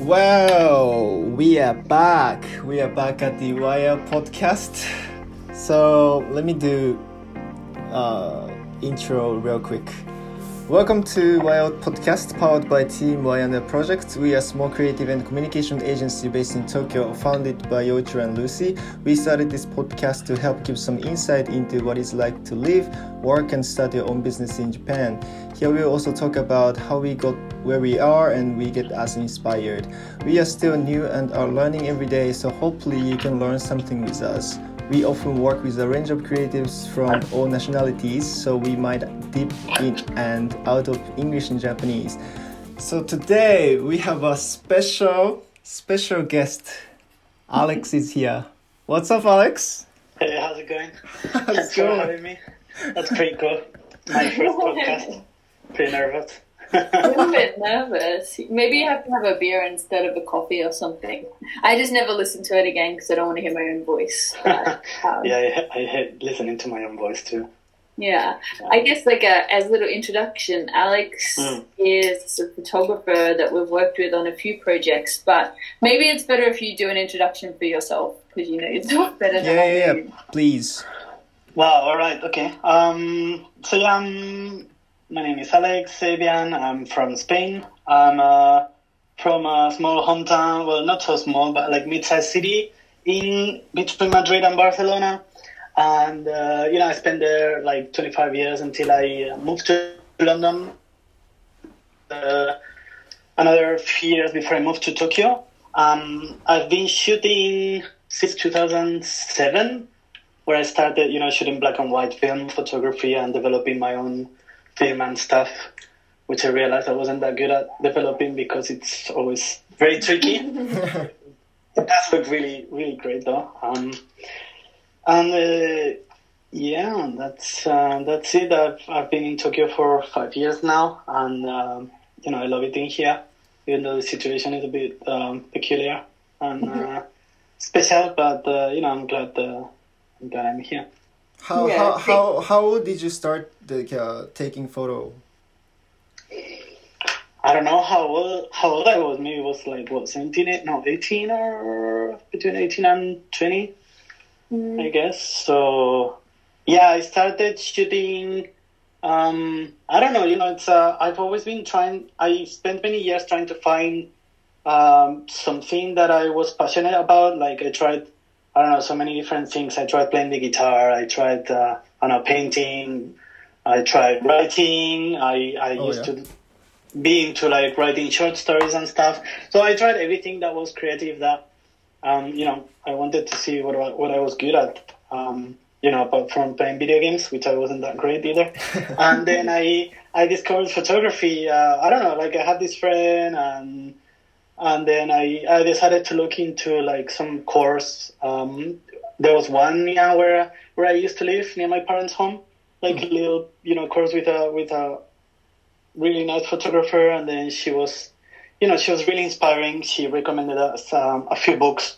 Well, we are back. We are back at the Wire podcast. So let me do uh, intro real quick. Welcome to Wild Podcast, powered by Team Wayana Project. We are a small creative and communication agency based in Tokyo, founded by Yoichiro and Lucy. We started this podcast to help give some insight into what it's like to live, work, and start your own business in Japan. Here we'll also talk about how we got where we are and we get as inspired. We are still new and are learning every day, so hopefully you can learn something with us. We often work with a range of creatives from all nationalities, so we might dip in and out of English and Japanese. So today we have a special, special guest. Alex is here. What's up, Alex? Hey, how's it going? How's Thanks it for having me. That's pretty cool. My first podcast. Pretty nervous. I'm a bit nervous. Maybe you have to have a beer instead of a coffee or something. I just never listen to it again because I don't want to hear my own voice. But, um, yeah, I, I hate listening to my own voice too. yeah. I guess like a, as a little introduction, Alex Mm. is a photographer that we've worked with on a few projects. But maybe it's better if you do an introduction for yourself because you know you do it better than Yeah, I yeah, yeah. Please. Wow, alright, okay. Um, so yeah, um, my name is Alex Sabian. I'm from Spain. I'm uh, from a small hometown, well, not so small, but like mid-sized city in between Madrid and Barcelona. And, uh, you know, I spent there like 25 years until I uh, moved to London. Uh, another few years before I moved to Tokyo. Um, I've been shooting since 2007 where I started, you know, shooting black and white film photography and developing my own film and stuff, which I realized I wasn't that good at developing because it's always very tricky. it does look really, really great though. Um, and uh, yeah, that's uh, that's it. I've I've been in Tokyo for five years now, and um, you know, I love it in here, even though the situation is a bit um, peculiar and uh, special. But uh, you know, I'm glad. Uh, that I'm here. How Yeah, how, take- how how old did you start the uh, taking photo? I don't know how old how old I was. Maybe it was like what seventeen, eight- no eighteen or between eighteen and twenty, Mm. I guess. So yeah, I started shooting. Um, I don't know. You know, it's uh, I've always been trying. I spent many years trying to find um, something that I was passionate about. Like I tried, I don't know, so many different things. I tried playing the guitar. I tried, uh, I don't know, painting. I tried writing. I I Oh, used yeah. to be into like writing short stories and stuff. So I tried everything that was creative that um, you know I wanted to see what I- what I was good at. Um, you know, apart from playing video games, which I wasn't that great either. and then I I discovered photography. Uh, I don't know, like I had this friend and and then I, I decided to look into like some course. Um, there was one yeah where where I used to live near my parents' home, like a little you know course with a with a really nice photographer, and then she was, you know, she was really inspiring. She recommended us um, a few books,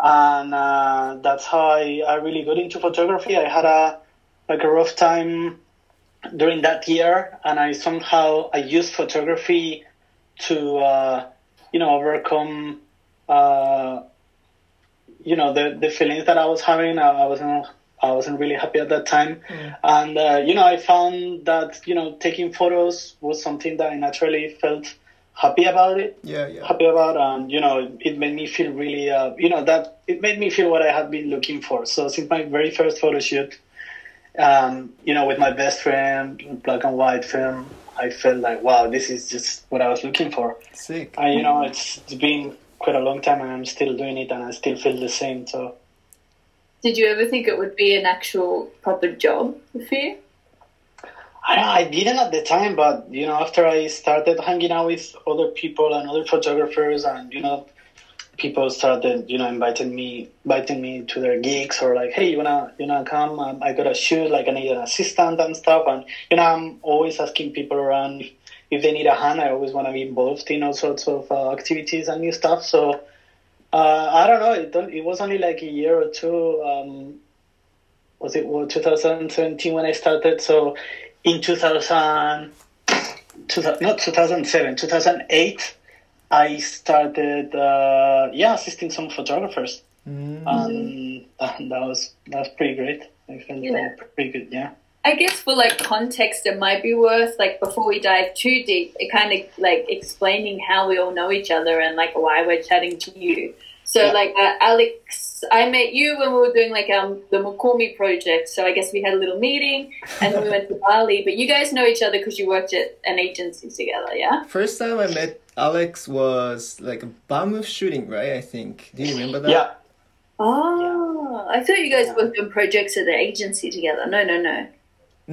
and uh, that's how I, I really got into photography. I had a like a rough time during that year, and I somehow I used photography to uh, you know overcome uh, you know the the feelings that I was having. I, I wasn't I wasn't really happy at that time, and uh, you know I found that you know taking photos was something that I naturally felt happy about it Yeah, yeah. happy about and you know it made me feel really uh, you know that it made me feel what i had been looking for so since my very first photo shoot um, you know with my best friend black and white film i felt like wow this is just what i was looking for Sick. and you know it's, it's been quite a long time and i'm still doing it and i still feel the same so Did you ever think it would be an actual proper job for you? I, I didn't at the time, but you know, after I started hanging out with other people and other photographers, and you know, people started, you know, inviting me, inviting me to their gigs, or like, hey, you wanna, you wanna come? Um, I got a shoot, like I need an assistant and stuff, and you know, I'm always asking people around if, they need a hand. I always want to be involved in all sorts of uh, activities and new stuff. So. Uh, I don't know. It, don't, it was only like a year or two. Um, was it well, 2017 when I started? So in 2000, 2000 not 2007, 2008, I started, uh, yeah, assisting some photographers. Mm. Um, that, that was that was pretty great. I felt Yeah. pretty good. Yeah. I guess for like context, it might be worth like before we dive too deep, it kind of like explaining how we all know each other and like why we're chatting to you. So Yeah. like uh, Alex, I met you when we were doing like um the Mukumi project. So I guess we had a little meeting and then we went to Bali. But you guys know each other because you worked at an agency together, yeah? First time I met Alex was like a Bamu shooting, right? I think. Do you remember that? Yeah. Oh, I thought you guys Yeah. worked on projects at the agency together. No, no, no.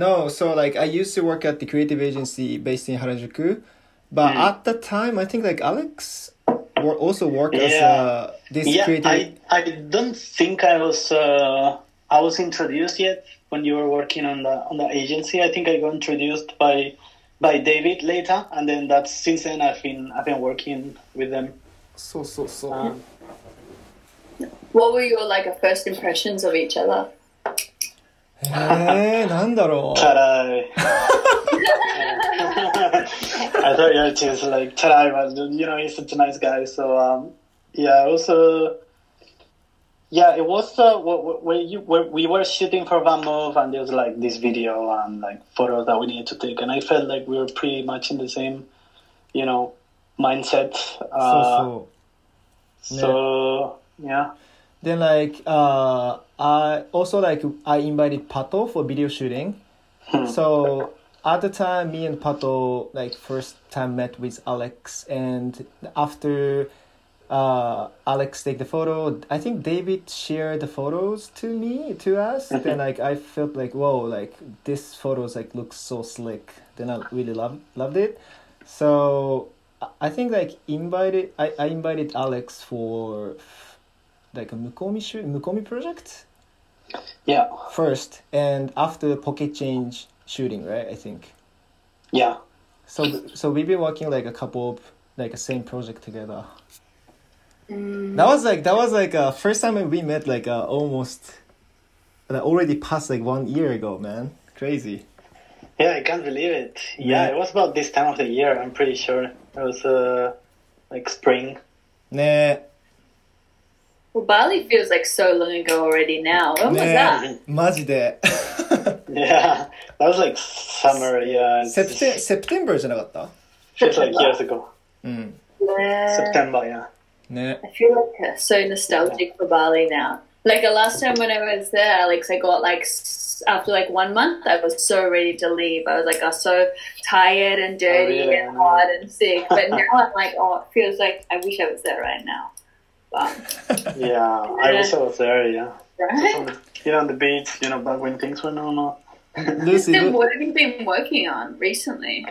No, so like I used to work at the creative agency based in Harajuku, but Mm. at the time I think like Alex wor- also worked as Yeah. uh, this Yeah. creative. I I don't think I was uh, I was introduced yet when you were working on the on the agency. I think I got introduced by by David later, and then that's since then I've been I've been working with them. So so so. Um, What were your like first impressions of each other? えー、なんだろう。 I thought yeah, it's like today, but you know he's such a nice guy. So um, yeah, also yeah, it was uh, when you when we were shooting for Van Move, and there was like this video and like photos that we needed to take, and I felt like we were pretty much in the same, you know, mindset. Uh, so, so. so yeah. yeah. Then like uh, I also like I invited Pato for video shooting, hmm. so at the time me and Pato like first time met with Alex and after uh Alex take the photo I think David shared the photos to me to us. Then like I felt like whoa like this photos like looks so slick. Then I really loved loved it. So I- I think like invited I, I invited Alex for like a Mukomi shoot Mukomi project? Yeah, first and after pocket change shooting right I think yeah. so so we've been working like a couple of like a same project together that was like that was like uh first time we met like uh, almost like already passed like one year ago man crazy Yeah, I can't believe it. Yeah, Yeah. it was about this time of the year. I'm pretty sure it was uh, like spring. ね Well, Bali feels like so long ago already now. When was ね that? マジで Yeah, that was like summer. Yeah, it's- セプテセプテンバーじゃなかった feels like years ago. うん。 Yeah. September. Yeah. ね I feel like uh, so nostalgic for Bali now. Like the last time when I was there, Alex, I got like s- after like one month, I was so ready to leave. I was like, I was so tired and dirty really? and hot and sick. But now I'm like, oh, it feels like I wish I was there right now. But, Yeah, I wish I was there. Yeah, right? On the- you know, on the beach. You know, back when things were normal. Lucy Then what have you been working on recently?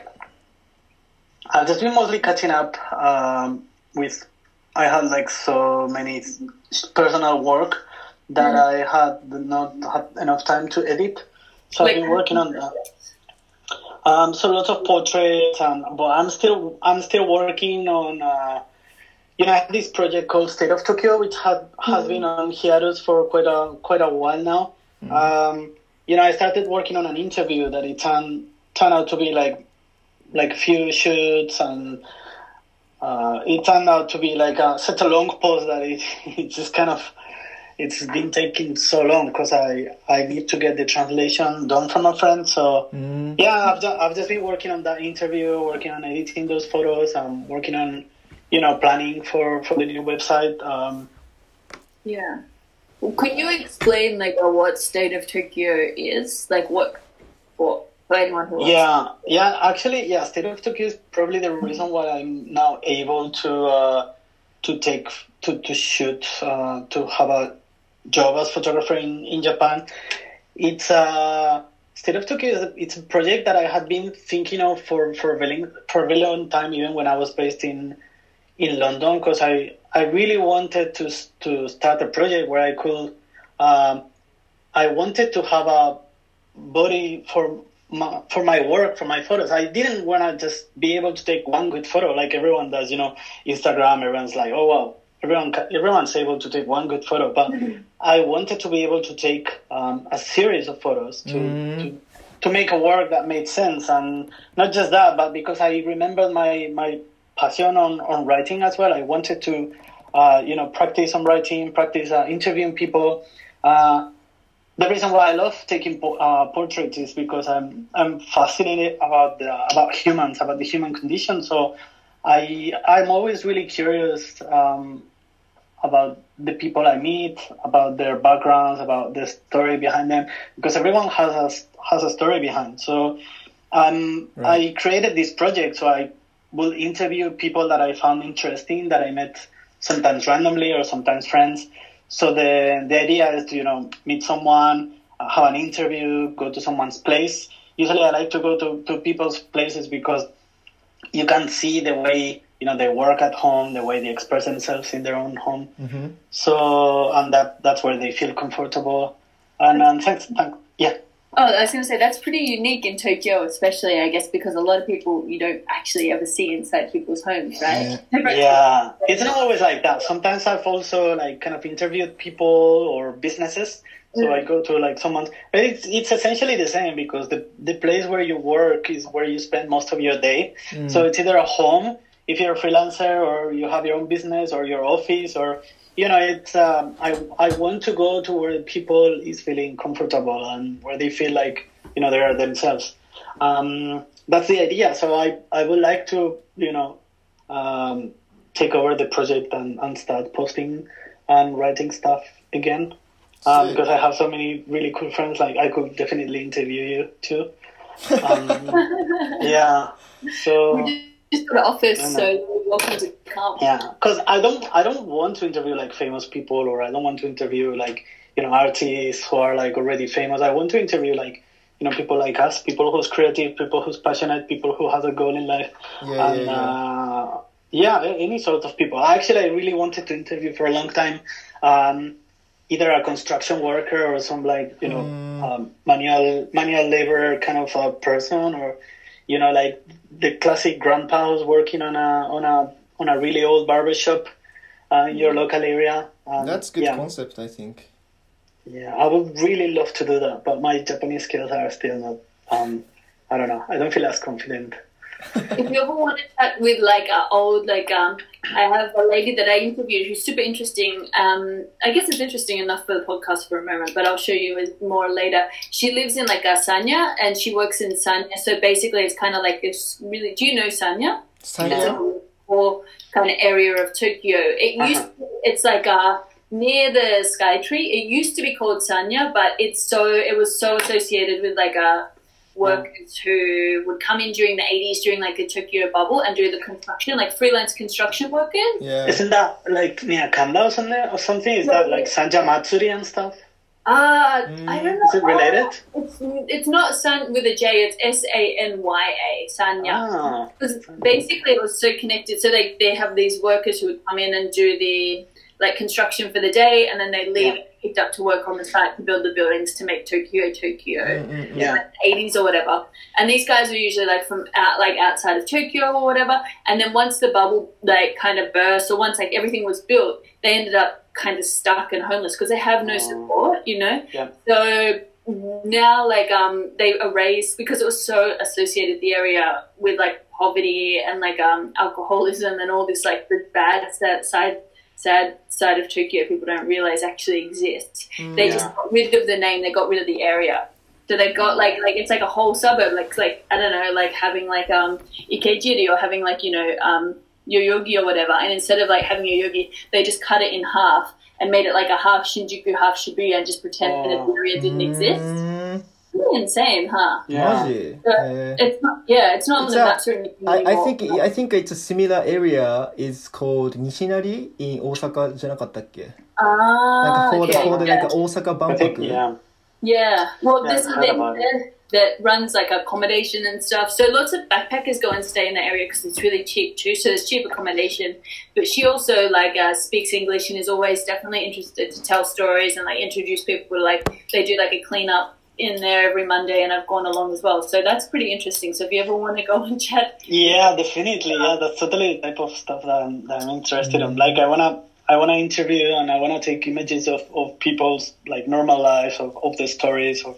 I've just been mostly catching up um, with. I had like so many personal work that I had not had enough time to edit. So I've been working on that. Um, so lots of portraits, and but I'm still I'm still working on. Uh, you know, I have this project called State of Tokyo, which had has been on hiatus for quite a quite a while now. Um, you know, I started working on an interview that it turned turned out to be like like few shoots and. Uh, it turned out to be like a, such a long pause that it, it just kind of it's been taking so long because I, I need to get the translation done from a friend. So Mm. yeah, I've, I've just been working on that interview, working on editing those photos. I'm working on, you know, planning for, for the new website. Um, Yeah. Well, could you explain like what State of Tokyo is? Like what, what for anyone who yeah, yeah, actually, yeah, State of Tokyo is probably the reason why I'm now able to uh, to take to to shoot uh, to have a job as photographer in, in Japan. It's uh, State of Tokyo is a, it's a project that I had been thinking of for for a very, for a very long time, even when I was based in in London, because I I really wanted to to start a project where I could. Um, I wanted to have a body for my, for my work, for my photos. I didn't want to just be able to take one good photo like everyone does. You know, Instagram, everyone's like, oh wow, everyone everyone's able to take one good photo, but I wanted to be able to take um, a series of photos to, to to make a work that made sense, and not just that, but because I remembered my my passion on, on writing as well. I wanted to, uh, you know, practice on writing, practice uh, interviewing people. Uh, the reason why I love taking po- uh, portraits is because I'm I'm fascinated about the, about humans, about the human condition. So I I'm always really curious um, about the people I meet, about their backgrounds, about the story behind them, because everyone has a, has a story behind. So um, Right. I created this project so I will interview people that I found interesting that I met sometimes randomly or sometimes friends. So the the idea is to you know meet someone, uh, have an interview, go to someone's place. Usually I like to go to, to people's places because you can see the way you know they work at home, the way they express themselves in their own home. Mm-hmm. So and that that's where they feel comfortable. And, and thanks, thank, yeah. Oh, I was going to say that's pretty unique in Tokyo, especially I guess because a lot of people you don't actually ever see inside people's homes, right? Yeah, it's not always like that. Sometimes I've also like kind of interviewed people or businesses. So I mm. go to like someone's, but it's it's essentially the same because the the place where you work is where you spend most of your day. Mm. So it's either a home if you're a freelancer or you have your own business or your office or you know it's um, I I want to go to where people is feeling comfortable and where they feel like you know they are themselves. Um, that's the idea. So I I would like to you know um, take over the project and, and start posting and writing stuff again. Um, because I have so many really cool friends, like I could definitely interview you too. Um, yeah. So Just got an office, so you're welcome to come. yeah, because I don't I don't want to interview like famous people or I don't want to interview like you know artists who are like already famous. I want to interview like you know people like us, people who's creative, people who's passionate, people who has a goal in life. Yeah, and yeah, yeah. Uh, yeah, any sort of people. Actually, I really wanted to interview for a long time, um, either a construction worker or some like you know Mm. um, manual manual labor kind of a person, or you know like the classic grandpa who's working on a on a on a really old barber shop uh, in your local area. Um, That's good yeah, concept, I think. yeah, I would really love to do that, but my Japanese skills are still not. Um, I don't know. I don't feel as confident. If you ever want to chat with like a old like um I have a lady that I interviewed who's super interesting. Um I guess it's interesting enough for the podcast for a moment, but I'll show you more later. She lives in like a Sanya and she works in Sanya. So basically it's kinda like it's really do you know Sanya? It's Sanya? a whole kind of area of Tokyo. It used it's like uh near the Skytree. It used to be called Sanya, but it's so it was so associated with like a workers who would come in during the 80s during like the Tokyo bubble and do the construction, like freelance construction workers. Yeah. Isn't that like near Kanda or something? Or something? Is that like Sanja Matsuri and stuff? Uh, Mm, I don't know. Is it related? It's, it's not San with a J, it's S A N Y A, Sanya. Ah, Because basically it was so connected. So they, they have these workers who would come in and do the like construction for the day and then they leave Yeah. Picked up to work on the site to build the buildings to make Tokyo Tokyo. Mm, mm, mm. yeah. like 80s or whatever. And these guys were usually like from out, like outside of Tokyo or whatever. And then once the bubble like kind of burst, or once like everything was built, they ended up kind of stuck and homeless because they have no Oh. support, you know. Yeah. So now like um they erased because it was so associated the area with like poverty and like um alcoholism and all this like the bad side sad side of Tokyo people don't realize actually exists. They Yeah. just got rid of the name they got rid of the area. So they got like like it's like a whole suburb like like I don't know like having like um Ikejiri or having like you know um Yoyogi or whatever. And instead of like having Yoyogi they just cut it in half and made it like a half Shinjuku half Shibuya and just pretended that the area didn't exist. Mm, Pretty insane huh Yeah. マジ Yeah. えー it's not yeah it's not on It's the a- maps or anything I, I anymore. think I think it's a similar area is called 西成 in 大阪じゃなかったっけなんか ah こうで okay. こうでなんか大阪万 I think, 博 yeah. Yeah, well, Yeah, there's I've a heard lady about it. there that runs like accommodation and stuff. So lots of backpackers go and stay in the area because it's really cheap too. So there's cheap accommodation. But she also like uh, speaks English and is always definitely interested to tell stories and like introduce people. To, like they do like a cleanup in there every Monday, and I've gone along as well. So that's pretty interesting. So if you ever want to go and chat, Yeah, definitely. Yeah, that's totally the type of stuff that I'm, that I'm interested in. Mm-hmm. Like, I wanna, I wanna interview and I wanna take images of, of people's like normal lives, of, of the stories, of,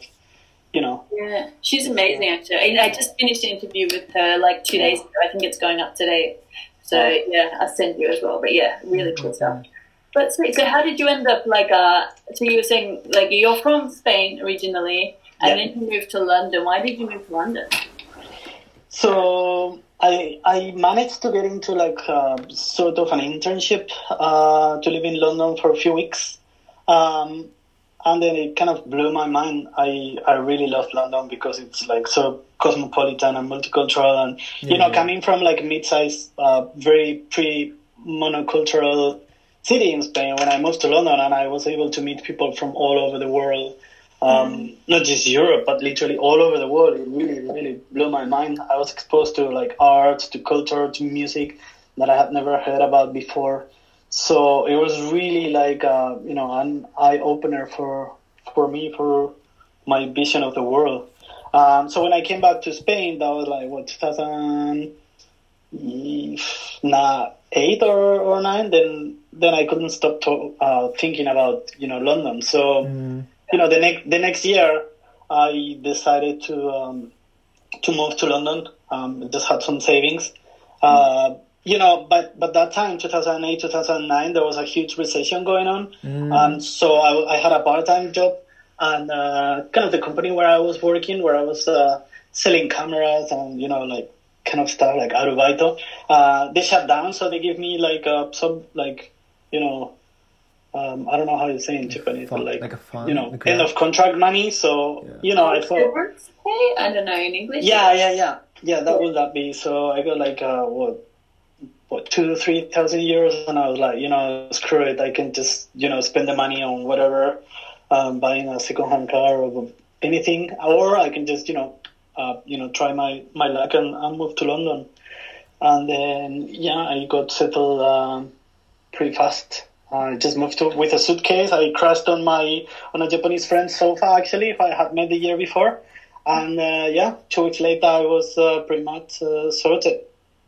you know. yeah, she's uh, amazing actually. And I just finished an interview with her like two days ago. I think it's going up today. So yeah, I'll send you as well. But yeah, really cool mm-hmm. stuff. But sweet. So how did you end up like uh? So you were saying like you're from Spain originally, and Yeah. then you moved to London. Why did you move to London? So I I managed to get into like uh, sort of an internship uh, to live in London for a few weeks, um, and then it kind of blew my mind. I I really love London because it's like so cosmopolitan and multicultural, and you know coming from like a mid-sized, uh, very pre monocultural city in Spain when I moved to London, and I was able to meet people from all over the world um, not just Europe, but literally all over the world. It really, really blew my mind. I was exposed to like art, to culture, to music that I had never heard about before. So it was really like uh, you know an eye opener for for me for my vision of the world. Um, so when I came back to Spain, that was like what 2008 or, or nine. Then then I couldn't stop to, uh, thinking about you know London. So Mm. you know the next the next year I decided to um, to move to London. Um, just had some savings. Uh, you know, but but that time, 2008, 2009, there was a huge recession going on, and so I, I had a part-time job, and uh, kind of the company where I was working, where I was uh, selling cameras and you know like kind of stuff like Arubaito, uh, they shut down, so they give me like uh, some like you know um, I don't know how you say in Japanese, but Fun- like, like a fund, you know, like a- end of contract money. So Yeah. you know, I thought, Severance pay? I don't know in English. yeah, yeah, yeah, yeah, that would that be. So I got like uh, what, what two, three thousand euros, and I was like, you know, screw it, I can just you know spend the money on whatever, um, buying a second-hand car or anything, or I can just you know, uh, you know, try my my luck and, and move to London, and then yeah, I got settled um, pretty fast. I just moved to with a suitcase. I crashed on my on a Japanese friend's sofa actually, if I had met the year before, and uh, yeah, two weeks later I was uh, pretty much uh, sorted.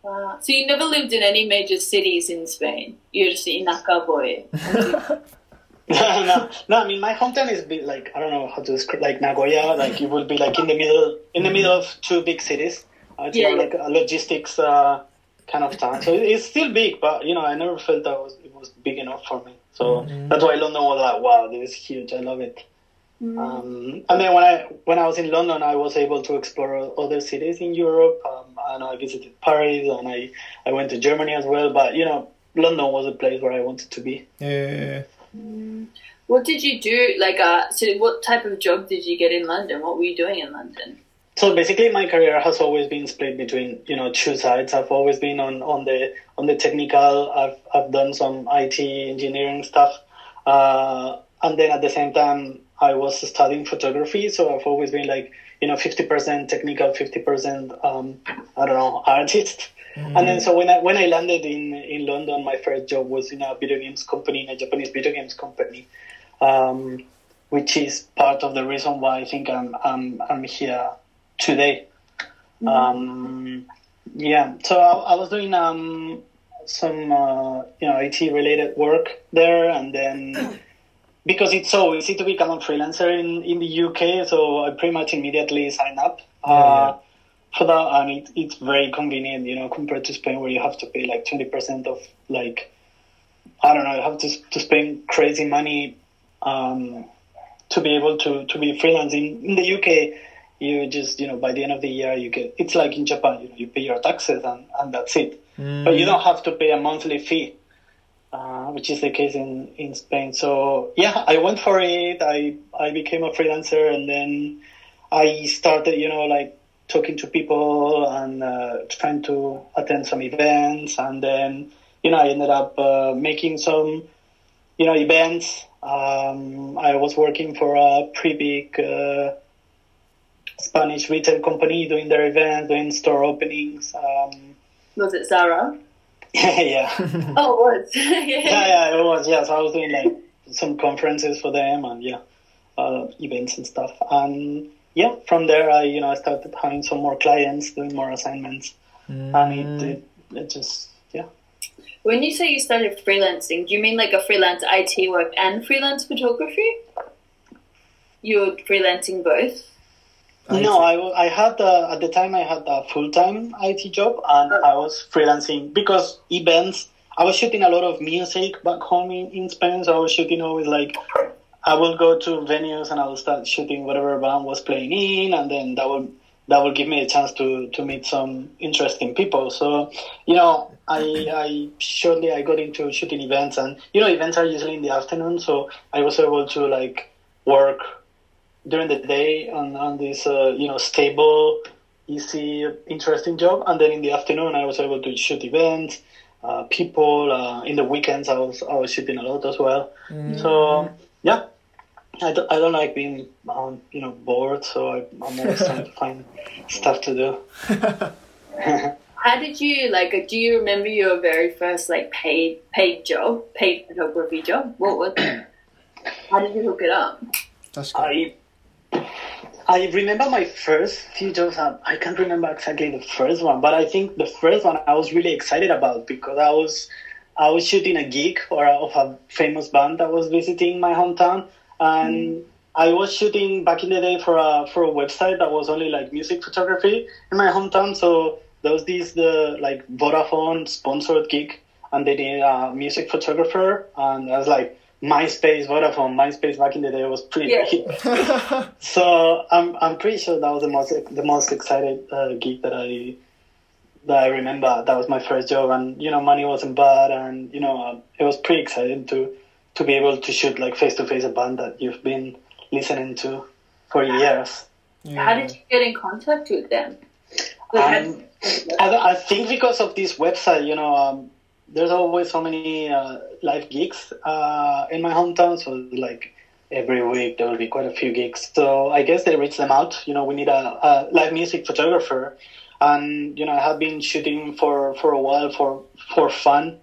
Wow. So you never lived in any major cities in Spain. You're just in Nakaboy. no, no, I mean my hometown is bit like I don't know how to describe like Nagoya. Like it would be like in the middle in the middle of two big cities. Uh, Yeah, more like a logistics uh, kind of town. So it's still big, but you know I never felt that was it was big enough for me. So that's why London was like wow, this is huge. I love it. Um, and then when I when I was in London, I was able to explore other cities in Europe. Um, and I visited Paris, and I I went to Germany as well. But you know, London was a place where I wanted to be. Yeah. What did you do? Like, uh, so what type of job did you get in London? What were you doing in London? So basically, my career has always been split between you know two sides. I've always been on, on the on the technical. I've I've done some IT engineering stuff, uh, and then at the same time, I was studying photography. So I've always been like you know fifty percent technical, fifty percent um, I don't know artist. And then so when I when I landed in in London, my first job was in a video games company, in a Japanese video games company. Um, which is part of the reason why I think I'm I'm I'm here today. Um, yeah, so I, I was doing um, some uh, you know IT related work there, and then because it's so easy to become a freelancer in in the UK, so I pretty much immediately signed up. Uh, for that, and it, it's very convenient, you know, compared to Spain, where you have to pay like twenty percent of like, I don't know, you have to to spend crazy money um, to be able to to be freelance in, in the UK. You just you know by the end of the year you get it's like in Japan, you know, you pay your taxes and, and that's it. But you don't have to pay a monthly fee, uh, which is the case in, in Spain. So yeah, I went for it. I I became a freelancer and then I started you know like talking to people and uh, trying to attend some events and then you know I ended up uh, making some you know events. Um, I was working for a pretty big uh, Spanish retail company doing their events, doing store openings. Um, Was it Zara? yeah. Oh, it was. yeah, yeah, it was. Yeah, so I was doing like some conferences for them and yeah, uh, events and stuff. And yeah, from there, I you know I started having some more clients, doing more assignments, and it, it it just yeah. When you say you started freelancing, do you mean like a freelance IT work and freelance photography? You're freelancing both? No, I, I had uh, at the time I had a full time IT job and I was freelancing because events. I was shooting a lot of music back home in, in Spain, so I was shooting always like I will go to venues and I will start shooting whatever band was playing in, and then that will that will give me a chance to to meet some interesting people. So you know, I I shortly I got into shooting events, and you know, events are usually in the afternoon, so I was able to like work during the day on, on this uh, you know stable easy interesting job. And then in the afternoon i was able to shoot events uh, people uh, in the weekends i was i was shooting a lot as well. Mm. so yeah. I don't, I don't like being um, you know bored so I, i'm always trying to find stuff to do. How did you like uh, do you remember your very first like paid paid job paid photography job? What was how did you hook it up? That's good. I, I remember my first few jobs. I, I can't remember exactly the first one, but I think the first one I was really excited about because I was I was shooting a gig for a, of a famous band that was visiting my hometown, and mm-hmm. I was shooting back in the day for a for a website that was only like music photography in my hometown. So there was this the like Vodafone sponsored gig, and they need a music photographer, and I was like. MySpace, Vodafone, MySpace back in the day was pretty Yeah. big. So I'm I'm pretty sure that was the most the most excited uh, gig that I that I remember. That was my first job, and you know, money wasn't bad, and you know, um, it was pretty exciting to to be able to shoot like face to face a band that you've been listening to for years. How did you get in contact with them? Um, I, I think because of this website, you know, um, there's always so many uh, live gigs uh, in my hometown. So like every week there will be quite a few gigs. So I guess they reach them out. You know, we need a, a live music photographer, and you know, I have been shooting for for a while for for fun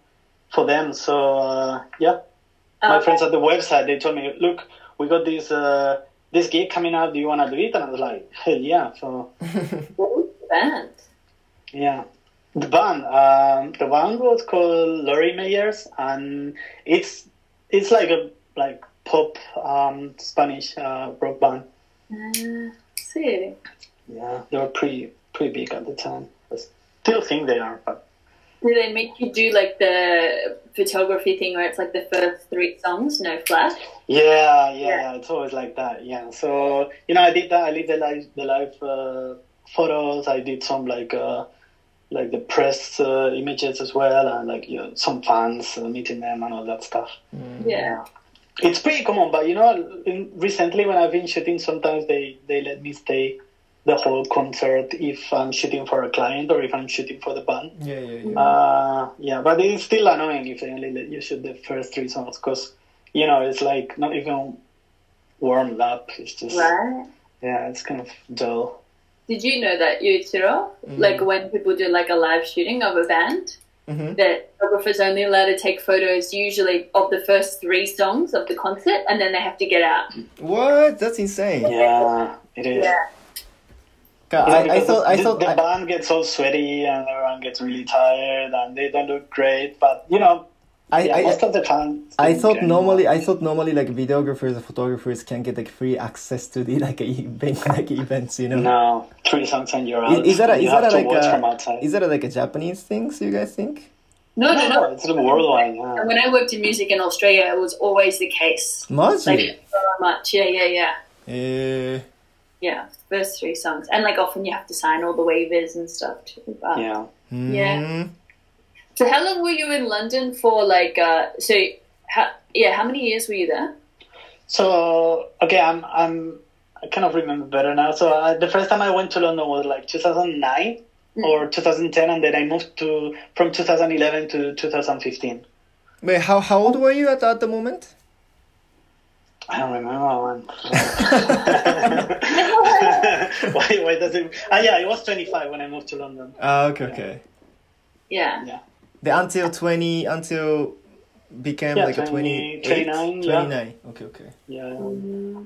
for them. So uh, yeah, my uh, friends at the website they told me, look, we got this. Uh, this gig coming up, do you want to do it? And I was like, hell yeah. So what was the band? yeah. The band, um, the band was called Lori Meyers, and it's it's like a like pop um, Spanish uh, rock band. Uh, see. Yeah, they were pretty pretty big at the time. I still think they are, but Do they make you do like the photography thing where it's like the first three songs, no flash? yeah, yeah, Yeah. it's always like that. Yeah, so you know, I did that. I did the live the live uh, photos. I did some like. Uh, like the press uh, images as well, and like you know, some fans uh, meeting them and all that stuff. Yeah. It's pretty common, but you know, in, recently when I've been shooting, sometimes they, they let me stay the whole concert if I'm shooting for a client or if I'm shooting for the band. Yeah, yeah, yeah. Uh, yeah, but it's still annoying if they only let you shoot the first three songs because, you know, it's like not even warmed up. It's just, Right. yeah, it's kind of dull. Did you know that, Yoichiro? Like when people do like a live shooting of a band, Mhm. that photographers only allowed to take photos usually of the first three songs of the concert, and then they have to get out. What? That's insane. Yeah, it is. Yeah. God, Yeah, I, I thought, I the, thought, the I, band gets all sweaty and everyone gets really tired and they don't look great. But you know, I, yeah, I, most of the fans. I thought care normally, I thought normally like videographers and photographers can get like free access to the like event, like events, you know. No, three songs you're out. Is, is that a, is that a, like a, is that a, like a Japanese thing? So you guys think? No, no, no. it's a worldwide. Yeah. And when I worked in music in Australia, it was always the case. Like, so much. Yeah, yeah, yeah. Eh, Yeah, first three songs. And like often you have to sign all the waivers and stuff too. But, yeah. Yeah. mm, So how long were you in London for? Like, uh, so, how, yeah, how many years were you there? So okay, I'm I'm I kind of remember better now. So uh, the first time I went to London was like 2009 Mm. or 2010, and then I moved to from 2011 to 2015. Wait, how how old were you at, at the moment? I don't remember when. why, why does it? Ah, yeah, I was 25 when I moved to London. Ah, okay, okay. Yeah. Yeah. The until twenty until became Yeah, like a 20 twenty 29, yeah. Okay, okay. Yeah,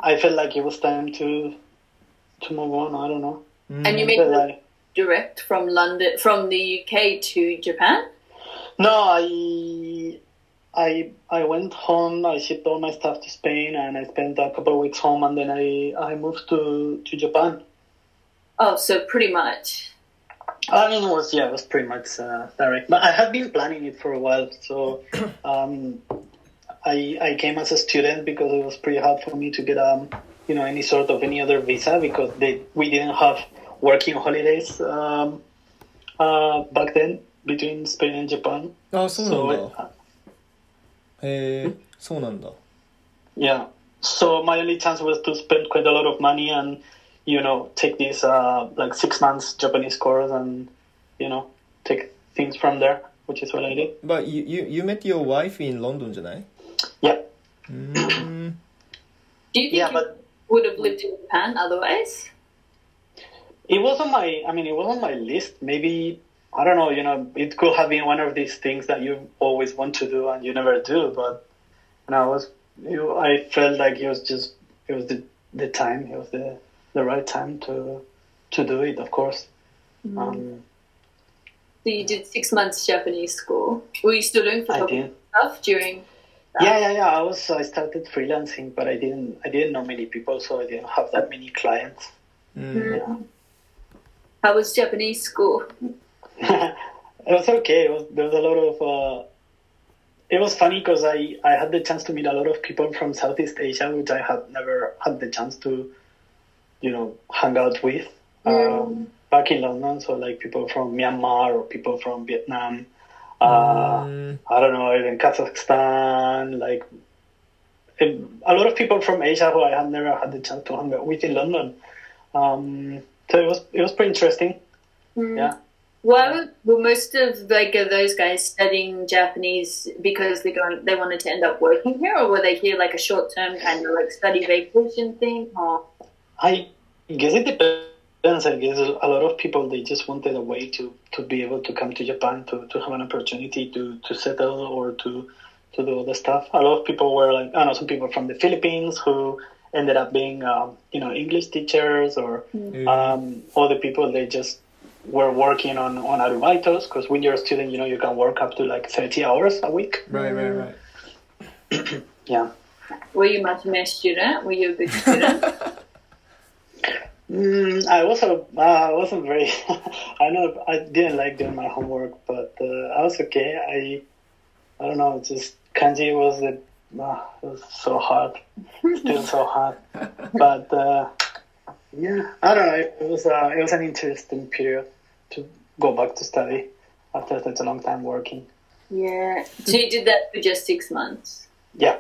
I felt like it was time to to move on. I don't know. Mm. And you I made the like direct from London, from the UK to Japan? no, I I I went home. I shipped all my stuff to Spain, and I spent a couple of weeks home, and then I I moved to to Japan. Oh, so pretty much. I mean, it was yeah, it was pretty much uh, direct. But I had been planning it for a while, so um, I I came as a student because it was pretty hard for me to get um you know any sort of any other visa because they we didn't have working holidays um, uh, back then between Spain and Japan. あそうなんだ So uh, へえそうなんだ yeah, so my only chance was to spend quite a lot of money and you know take these uh, like six months Japanese course and you know take things from there, which is what I did. But you you, you met your wife in London, didn't Yeah. Mm. Do you think yeah, you but, would have lived in Japan otherwise? It was on my I mean it was on my list. Maybe I don't know, you know, it could have been one of these things that you always want to do and you never do, but you know, I was you I felt like it was just it was the the time, it was the the right time to to do it of course um So you did six months Japanese school. Were you still doing i photography stuff during? yeah yeah yeah i was i started freelancing but i didn't i didn't know many people so i didn't have that many clients うん yeah How was Japanese school? it was okay. It was, there was a lot of. Uh, it was funny because I, I had the chance to meet a lot of people from Southeast Asia, which I had never had the chance to, you know, hang out with um, back in London. So like people from Myanmar or people from Vietnam. Uh, うん I don't know, even Kazakhstan, like a lot of people from Asia who I had never had the chance to hang out with in London. Um, so it was it was pretty interesting. Yeah. Why were, were most of like of those guys studying Japanese because they going they wanted to end up working here, or were they here like a short term kind of like study vacation thing? Or I guess it depends. I guess a lot of people they just wanted a way to, to be able to come to Japan to, to have an opportunity to, to settle or to to do other stuff. A lot of people were like I know some people from the Philippines who ended up being um, you know English teachers or um, other people they just were working on on arubitos because when you're a student you know you can work up to like 30 hours a week. Right right right Yeah. were you much a student? Were you a good student? Mm, I was a, uh, I wasn't very. I know I didn't like doing my homework, but uh, I was okay. I I don't know. Just kanji was the uh, it was so hard, still so hard. But uh, yeah, I don't know. It was uh, it was an interesting period to go back to study after such a long time working. yeah. So you did that for just six months. Yeah.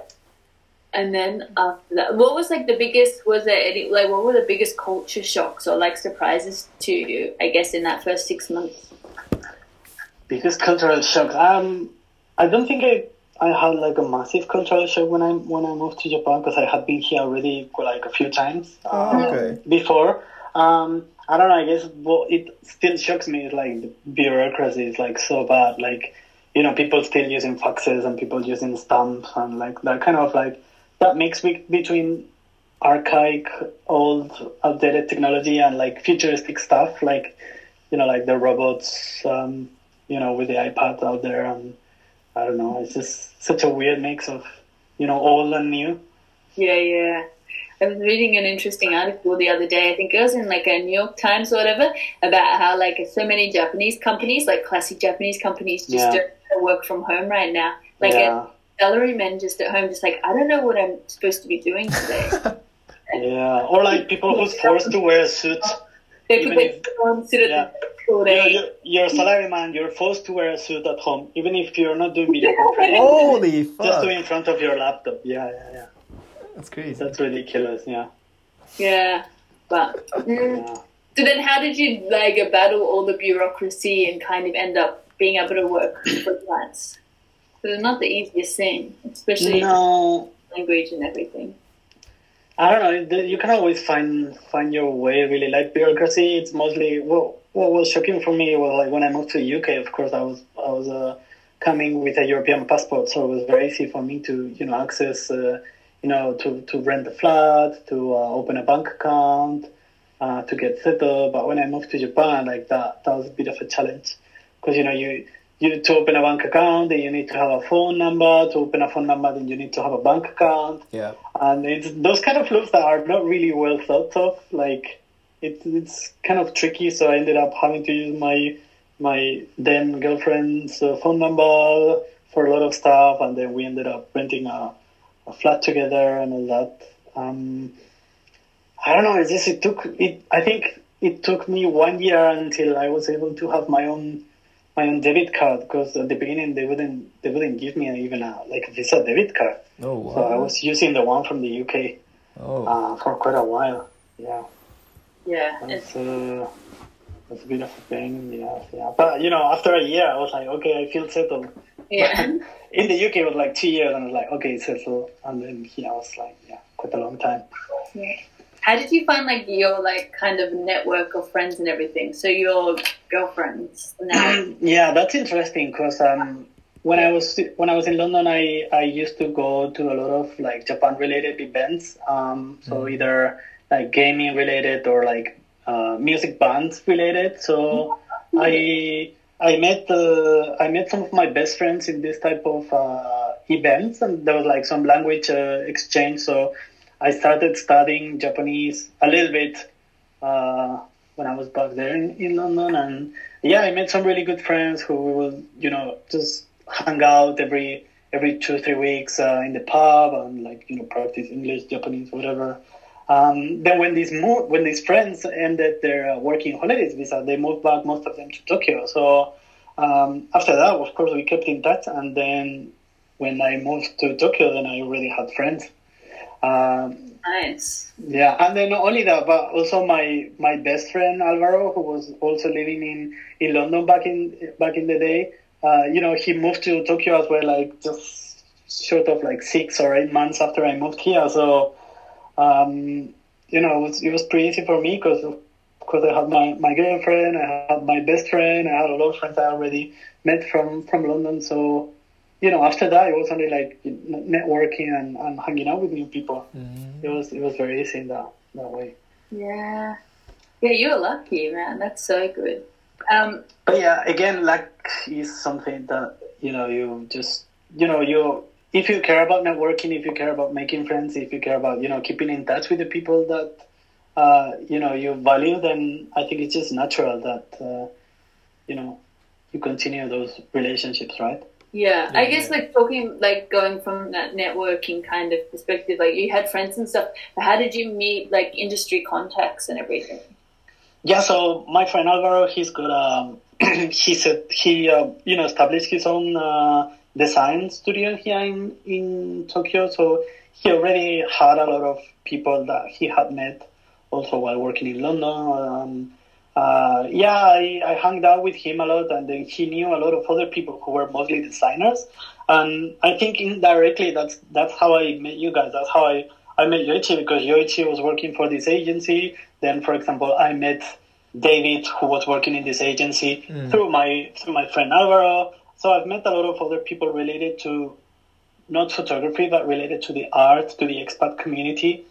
And then after that, what was like the biggest? Was there any like what were the biggest culture shocks or like surprises to you? I guess in that first six months. biggest cultural shock. Um, I don't think I I had like a massive cultural shock when I when I moved to Japan because I had been here already like a few times uh, Oh, okay. before. Um, I don't know. I guess what it still shocks me is like the bureaucracy is like so bad. Like you know, people still using faxes and people using stamps and like that kind of like that mix be- between archaic, old, outdated technology and like futuristic stuff. Like you know, like the robots. Um, you know, with the iPads out there, and I don't know. It's just such a weird mix of you know old and new. Yeah, yeah. I was reading an interesting article the other day. I think it was in like a New York Times or whatever about how like so many Japanese companies, like classic Japanese companies, just Yeah. don't work from home right now. Like yeah, a salaryman just at home, just like I don't know what I'm supposed to be doing today. yeah. Or like people who's forced to wear a suit. they Even put if- their on sit at yeah. the desk all You're, day. you're, you're a salaryman. You're forced to wear a suit at home, even if you're not doing video conferencing. Holy Just fuck do it in front of your laptop. Yeah, yeah, yeah. That's crazy That's ridiculous. Yeah. Yeah, but mm. yeah. so then how did you like battle all the bureaucracy and kind of end up being able to work for clients? So it's not the easiest thing, especially No, language and everything. I don't know. You can always find find your way. Really, like bureaucracy. It's mostly what what was shocking for me was like when I moved to the UK. Of course, I was I was uh, coming with a European passport, so it was very easy for me to you know access uh, you know to to rent a flat, to uh, open a bank account, uh, to get settled. But when I moved to Japan, like that that was a bit of a challenge because you know you. You need to open a bank account, then you need to have a phone number. To open a phone number, then you need to have a bank account Yeah and it's those kind of loops that are not really well thought of. Like, it, it's kind of tricky. So I ended up having to use my my then girlfriend's uh, phone number for a lot of stuff, and then we ended up renting a, a flat together and all that. Um, I don't know. It's just it took it. I think it took me one year until I was able to have my own my own debit card because at the beginning they wouldn't they wouldn't give me even a like Visa debit card. Oh wow. So I was using the one from the UK Oh. uh, for quite a while. Yeah, Yeah. that's It's, uh, that's a bit of a pain. Yeah, yeah. But you know, after a year, I was like, okay, I feel settled. yeah. In the UK, it was like two years, and I was like, okay, settled. And then here, I was like, yeah, quite a long time. How did you find like your like kind of network of friends and everything? So your girlfriends now. yeah, that's interesting because um, when I was when I was in London, I, I used to go to a lot of like Japan related events. Um, so either like gaming related or like uh, music bands related. So I I met uh, I met some of my best friends in this type of uh, events, and there was like some language uh, exchange. So I started studying Japanese a little bit uh, when I was back there in, in London, and yeah, I met some really good friends who we will, you know, just hang out every every two three weeks uh, in the pub and like you know practice English, Japanese, whatever. Um, then when these mo- when these friends ended their uh, working holidays visa, they moved back most of them to Tokyo. So um, after that, of course, we kept in touch, and then when I moved to Tokyo, then I already had friends. Um, Nice. yeah, and then not only that, but also my my best friend Alvaro, who was also living in, in London back in back in the day. Uh, you know, he moved to Tokyo as well, like just short of like six or eight months after I moved here. So, um, you know, it was it was pretty easy for me because because I had my, my girlfriend, I had my best friend, I had a lot of friends I already met from from London. So, you know, after that, it was only like networking and, and hanging out with new people Mhm. it was it was very easy in that that way. Yeah. Yeah, you're lucky, man. That's so good. Um, But yeah, again, luck is something that you know you just you know you if you care about networking, if you care about making friends, if you care about you know keeping in touch with the people that uh, you know you value, then I think it's just natural that uh, you know you continue those relationships, right? Yeah, I guess like talking, like going from that networking kind of perspective, like you had friends and stuff. But how did you meet like industry contacts and everything? Yeah, so my friend Alvaro, he's got um, he said he uh, you know established his own uh, design studio here in in Tokyo. So he already had a lot of people that he had met also while working in London. Um, uh, yeah, I, I hung out with him a lot, and then he knew a lot of other people who were mostly designers. And I think indirectly that's that's how I met you guys. That's how I I met Yoichi because Yoichi was working for this agency. Then, for example, I met David, who was working in this agency Mm. through my through my friend Alvaro. So I've met a lot of other people related to not photography, but related to the art, to the expat community.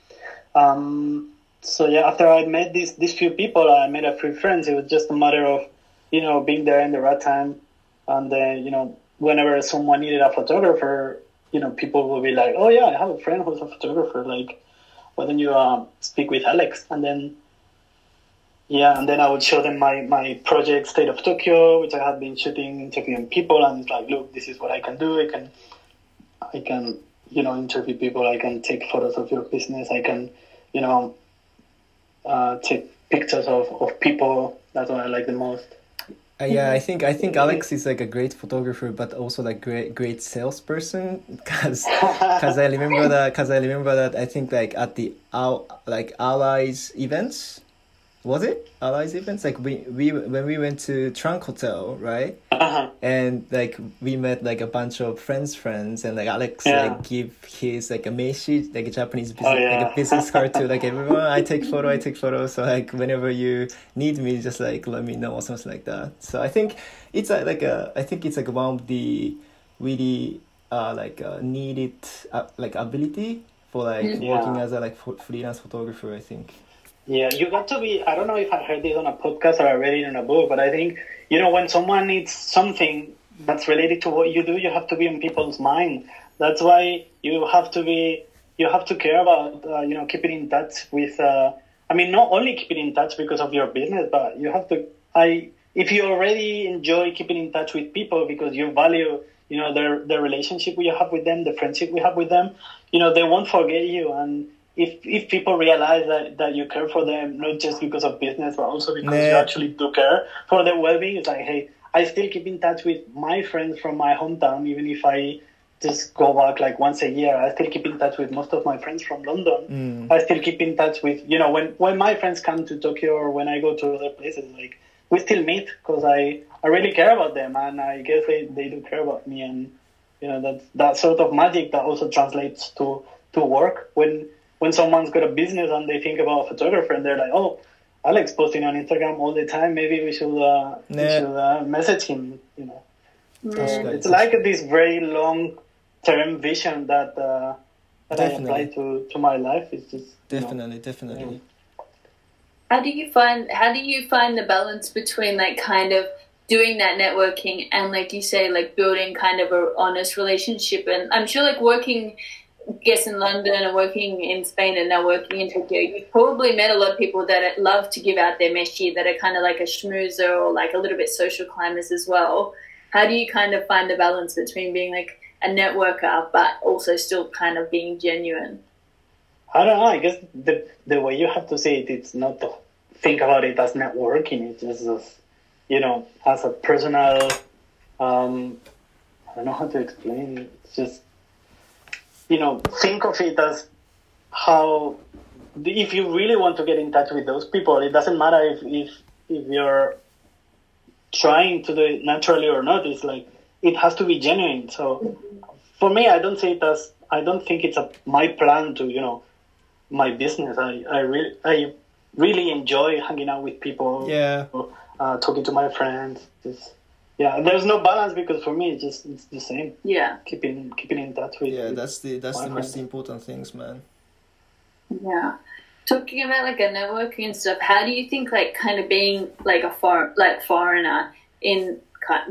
Um, so yeah, after I met these these few people, I made a few friends. It was just a matter of you know being there in the right time, and then you know whenever someone needed a photographer, you know people will be like, oh yeah, I have a friend who's a photographer. Like, why don't you um, speak with Alex? And then yeah, and then I would show them my, my project State of Tokyo, which I had been shooting, interviewing people, and it's like, look, this is what I can do. I can, I can, you know, interview people. I can take photos of your business. I can, you know, uh, take pictures of, of people. That's what I like the most. Uh, yeah, I think I think Alex is like a great photographer, but also like great great salesperson. Cause, cause I remember that. Cause I remember that. I think like at the Al like Allies events, was it Allies events? Like we we when we went to Trunk Hotel, right? Uh-huh. And like we met like a bunch of friends, friends, and like Alex Yeah. like give his like a meishi, like a Japanese business, Oh, like a business card to like everyone. I take photo, I take photo. So like whenever you need me, just like let me know or something like that. So I think it's uh, like a, I think it's like one of the really uh like uh, needed uh, like ability for like Mm. Yeah. working as a like freelance photographer. I think. Yeah, you got to be. I don't know if I heard this on a podcast or I read it in a book, but I think you know when someone needs something that's related to what you do, you have to be in people's mind. That's why you have to be. You have to care about uh, you know keeping in touch with uh, I mean, not only keeping in touch because of your business, but you have to. I if you already enjoy keeping in touch with people because you value, you know, their the relationship we have with them, the friendship we have with them, you know, they won't forget you. And if if people realize that that you care for them, not just because of business, but also because you actually do care for their well-being, it's like, hey, I still keep in touch with my friends from my hometown, even if I just go back like once a year. I still keep in touch with most of my friends from London. Mm. I still keep in touch with, you know, when, when my friends come to Tokyo or when I go to other places, like we still meet because I, I really care about them and I guess they, they do care about me. And, you know, that, that sort of magic that also translates to, to work when, when someone's got a business and they think about a photographer and they're like, oh, Alex posting on Instagram all the time. Maybe we should, uh, we should uh, message him, you know. That's it's like this very long term vision that uh, that I apply to, to my life. It's just you know, Definitely, definitely. How do you find how do you find the balance between like kind of doing that networking and like you say like building kind of a honest relationship and I'm sure like working I guess in London and working in Spain and now working in Tokyo, you've probably met a lot of people that love to give out their meshi that are kind of like a schmoozer or like a little bit social climbers as well. How do you kind of find the balance between being like a networker but also still kind of being genuine? I don't know. I guess the the way you have to say it, it's not to think about it as networking. It's just as you know, as a personal. Um, I don't know how to explain. it. It's just you know, think of it as how if you really want to get in touch with those people, it doesn't matter if if if you're trying to do it naturally or not. It's like it has to be genuine. So for me, I don't see it as I don't think it's a my plan to you know my business. I I really I really enjoy hanging out with people. Yeah. Uh, talking to my friends. Yeah. There's no balance because for me, it's just it's the same. Yeah. Keeping keeping in touch with. Yeah, that's the that's the most friends. important things, man. Yeah. Talking about like a networking and stuff, how do you think like kind of being like a foreign like foreigner in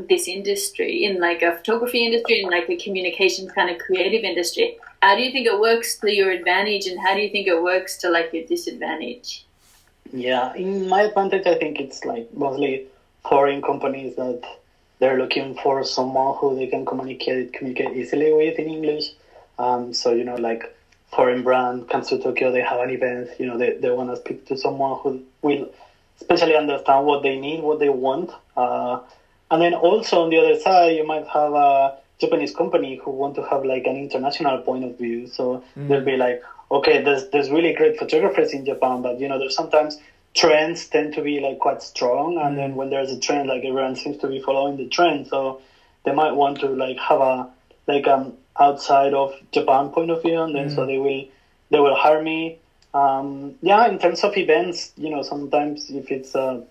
this industry, in like a photography industry, in like a communications kind of creative industry, how do you think it works to your advantage, and how do you think it works to like your disadvantage? Yeah, in my advantage, I think it's like mostly foreign companies that they're looking for someone who they can communicate communicate easily with in English. Um, so you know, like foreign brand comes to Tokyo, they have an event. You know, they they want to speak to someone who will especially understand what they need, what they want. Uh, and then also on the other side, you might have a Japanese company who want to have like an international point of view. So they'll be like, okay, there's there's really great photographers in Japan, but you know, there's sometimes trends tend to be like quite strong, and then when there's a trend, like everyone seems to be following the trend, so they might want to like have a like um outside of Japan point of view, and then so they will they will hire me. Um, yeah, in terms of events, you know, sometimes if it's a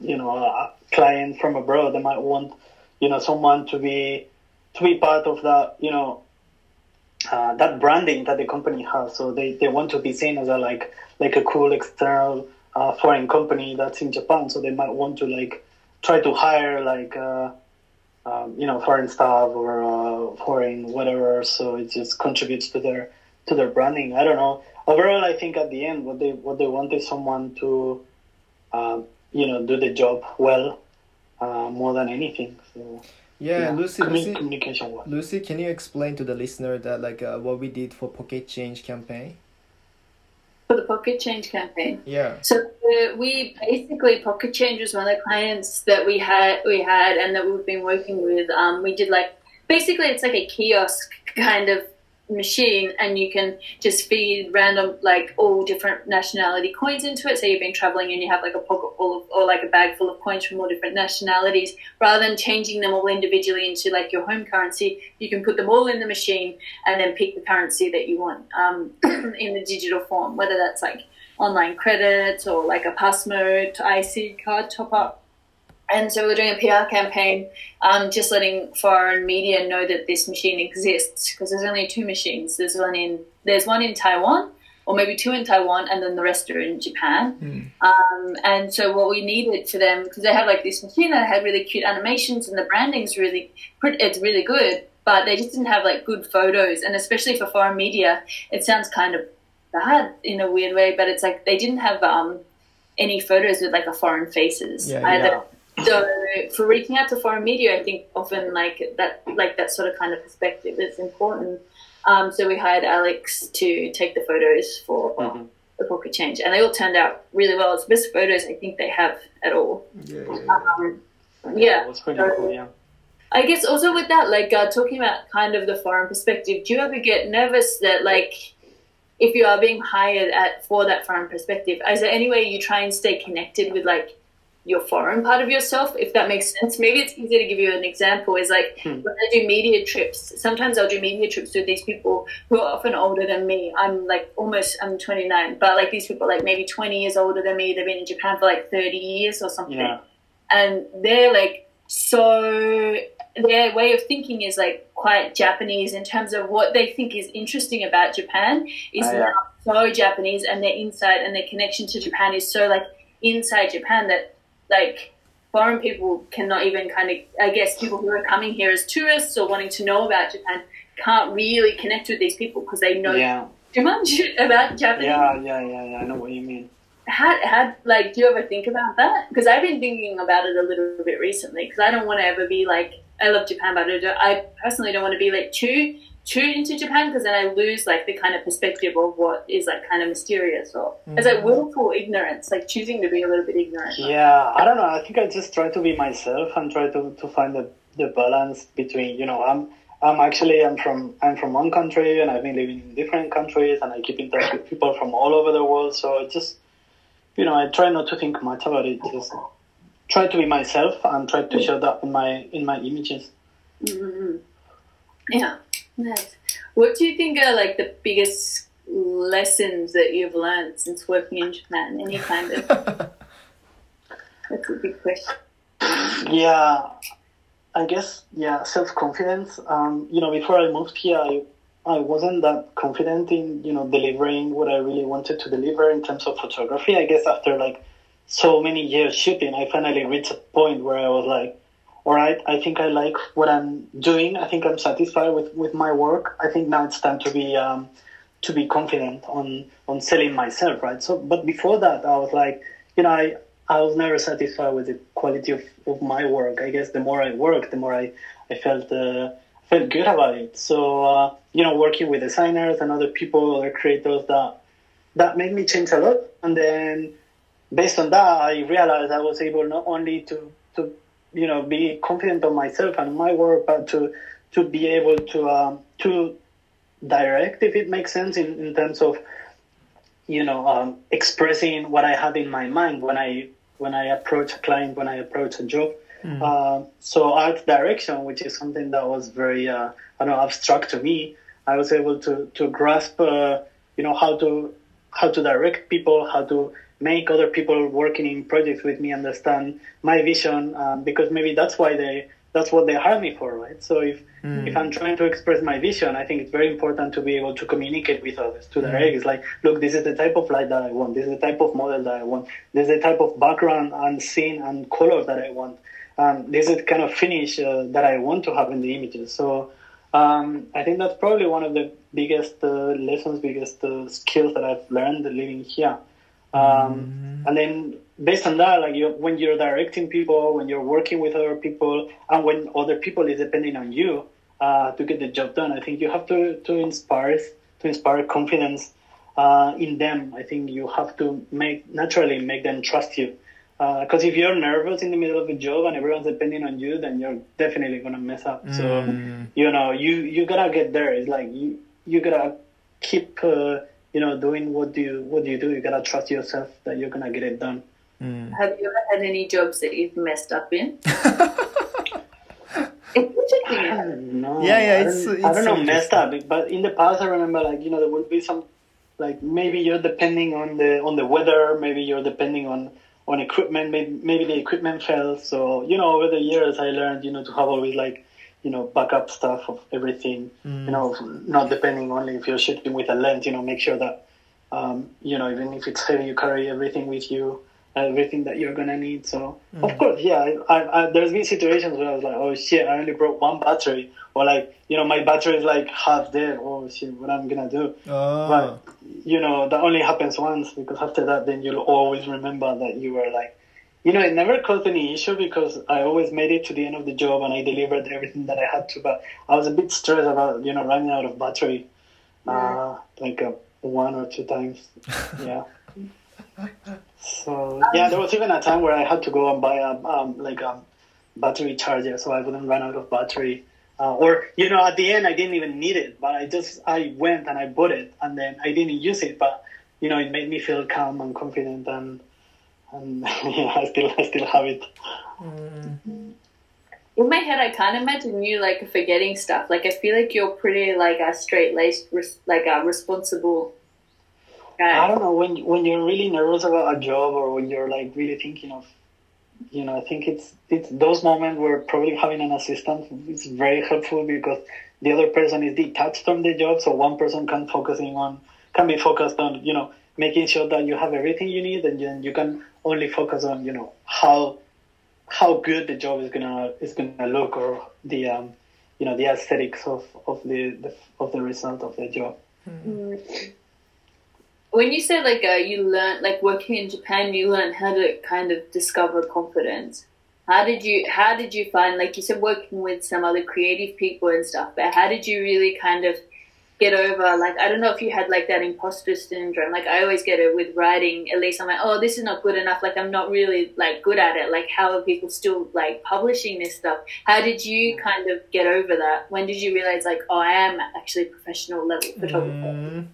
you know a client from abroad, they might want you know someone to be to be part of that you know uh, that branding that the company has. So they, they want to be seen as a like like a cool external uh, foreign company that's in Japan. So they might want to like try to hire like uh, um, you know foreign staff or uh, foreign whatever. So it just contributes to their to their branding. I don't know. Overall, I think at the end, what they what they want is someone to um, you know do the job well uh, more than anything. So Yeah, Lucy, commu- Lucy, communication well. Lucy, can you explain to the listener that like uh, what we did for Pocket Change campaign? For the pocket change campaign. Yeah. So uh, we basically Pocket Change was one of the clients that we had we had and that we've been working with. Um, we did like basically it's like a kiosk kind of machine and you can just feed random like all different nationality coins into it so you've been traveling and you have like a pocket full of or like a bag full of coins from all different nationalities rather than changing them all individually into like your home currency you can put them all in the machine and then pick the currency that you want um, in the digital form whether that's like online credit or like a Pasmo to IC card top up. And so we're doing a PR campaign, um, just letting foreign media know that this machine exists because there's only two machines. There's one in there's one in Taiwan, or maybe two in Taiwan, and then the rest are in Japan. Um, and so what we needed for them because they have like this machine that had really cute animations and the branding's really it's really good, but they just didn't have like good photos, and especially for foreign media, it sounds kind of bad in a weird way, but it's like they didn't have um, any photos with like a foreign faces Yeah, either. So for reaching out to foreign media, I think often like that, like that sort of kind of perspective is important. Um, so we hired Alex to take the photos for Mhm. the pocket change, and they all turned out really well. It's the best photos I think they have at all. Yeah, yeah, yeah. Um, yeah, it was pretty So- cool. Yeah. I guess also with that, like uh, talking about kind of the foreign perspective, do you ever get nervous that like if you are being hired at for that foreign perspective, is there any way you try and stay connected with like your foreign part of yourself, if that makes sense? Maybe it's easier to give you an example. Is like Hmm. when I do media trips, sometimes I'll do media trips with these people who are often older than me. I'm like almost I'm 29, but like these people are like maybe 20 years older than me. They've been in Japan for like 30 years or something Yeah. and they're like so their way of thinking is like quite Japanese in terms of what they think is interesting about Japan is Ah, yeah. now so Japanese and their insight and their connection to Japan is so like inside Japan that like foreign people cannot even kind of I guess people who are coming here as tourists or wanting to know about Japan can't really connect with these people because they know Yeah. too much about Japanese Yeah. Yeah. Yeah. Yeah. I know what you mean. how, how like do you ever think about that because i've been thinking about it a little bit recently because i don't want to ever be like i love japan but I, don't, I personally don't want to be like too too into japan because then i lose like the kind of perspective of what is like kind of mysterious or it's like willful ignorance like choosing to be a little bit ignorant Yeah, I don't know. I think I just try to be myself and try to, to find the, the balance between you know I'm I'm actually I'm from I'm from one country and I've been living in different countries and I keep in touch with people from all over the world. So I just you know I try not to think much about it. Just try to be myself and try to show that in my in my images. mm yeah nice what do you think are like the biggest lessons that you've learned since working in japan any kind of that's a big question Yeah, I guess yeah, self confidence. Um, you know, before I moved here, I I wasn't that confident in you know delivering what I really wanted to deliver in terms of photography. I guess after like so many years shooting, I finally reached a point where I was like, all right, I think I like what I'm doing. I think I'm satisfied with with my work. I think now it's time to be um, to be confident on on selling myself, right? So, but before that, I was like, you know, I I was never satisfied with the quality of, of my work. I guess the more I worked, the more I I felt uh, felt good about it. So uh, you know, working with designers and other people, other creators, that that made me change a lot. And then based on that, I realized I was able not only to to you know be confident on myself and my work, but to to be able to um, to direct, if it makes sense, in, in terms of you know um, expressing what I had in my mind when I when I approach a client, when I approach a job. Uh, so art direction, which is something that was very uh, I don't know abstract to me, I was able to to grasp uh, you know how to how to direct people, how to make other people working in projects with me understand my vision, um, because maybe that's why they that's what they hire me for, right? So if if I'm trying to express my vision, I think it's very important to be able to communicate with others, to direct. It's like, look, this is the type of light that I want. This is the type of model that I want. This is the type of background and scene and color that I want. Um, this is the kind of finish uh, that I want to have in the images. So um, I think that's probably one of the biggest uh, lessons, biggest uh, skills that I've learned living here. Um, And then based on that, like you, when you're directing people, when you're working with other people, and when other people is depending on you uh, to get the job done, I think you have to, to inspire to inspire confidence uh, in them. I think you have to make naturally make them trust you. Because if you're nervous in the middle of a job and everyone's depending on you, then you're definitely gonna mess up. So you know, you you gotta get there. It's like you you gotta keep uh, you know doing what do you what do you do. You gotta trust yourself that you're gonna get it done. Mm. Have you ever had any jobs that you've messed up in? it's interesting. No, Yeah, yeah, I it's- don't, it's I don't know so messed up, but in the past I remember like you know there would be some like maybe you're depending on the on the weather, maybe you're depending on on equipment, maybe maybe the equipment fails. So you know over the years I learned you know to have always like you know backup stuff of everything. You know, mm. not depending only if you're shooting with a lens. You know, make sure that um, you know even if it's heavy, you carry everything with you. everything that you're gonna need. So mm. of course, yeah, I, I, I, there's been situations where I was like, oh shit, I only brought one battery, or like you know my battery is like half dead. Oh shit, what I'm gonna do? Oh. But you know that only happens once because after that, then you'll always remember that you were like. You know, it never caused any issue because I always made it to the end of the job and I delivered everything that I had to. But I was a bit stressed about, you know, running out of battery, uh, like uh, one or two times. Yeah. So yeah, there was even a time where I had to go and buy a um, like a battery charger so I wouldn't run out of battery. Uh, or you know, at the end I didn't even need it, but I just I went and I bought it, and then I didn't use it, but you know, it made me feel calm and confident, and and yeah, I still I still have it. Mm. In my head, I can't imagine you like forgetting stuff. Like I feel like you're pretty like a straight laced, like a responsible guy. I don't know when when you're really nervous about a job or when you're like really thinking of, you know, I think it's it's those moments where probably having an assistant is very helpful because the other person is detached from the job, so one person can focusing on can be focused on you know making sure that you have everything you need, and then you can only focus on you know how how good the job is gonna is gonna look or the um you know the aesthetics of of the, the of the result of the job. When you say like uh, you learned like working in Japan, you learned how to kind of discover confidence. How did you how did you find like you said working with some other creative people and stuff, but how did you really kind of get over like I don't know if you had like that imposter syndrome. Like I always get it with writing. At least I'm like, oh, this is not good enough. Like I'm not really like good at it. Like how are people still like publishing this stuff? How did you kind of get over that? When did you realize like, oh, I am actually a professional level photographer? Mm.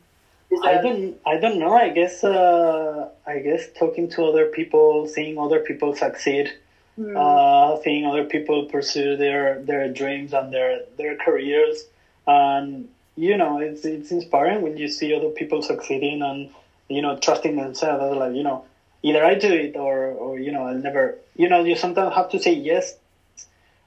I don't I don't know. I guess uh, I guess talking to other people, seeing other people succeed, Hmm. uh, seeing other people pursue their their dreams and their their careers, and you know it's it's inspiring when you see other people succeeding and you know trusting themselves. Like you know, either I do it or or you know I'll never. You know, you sometimes have to say yes.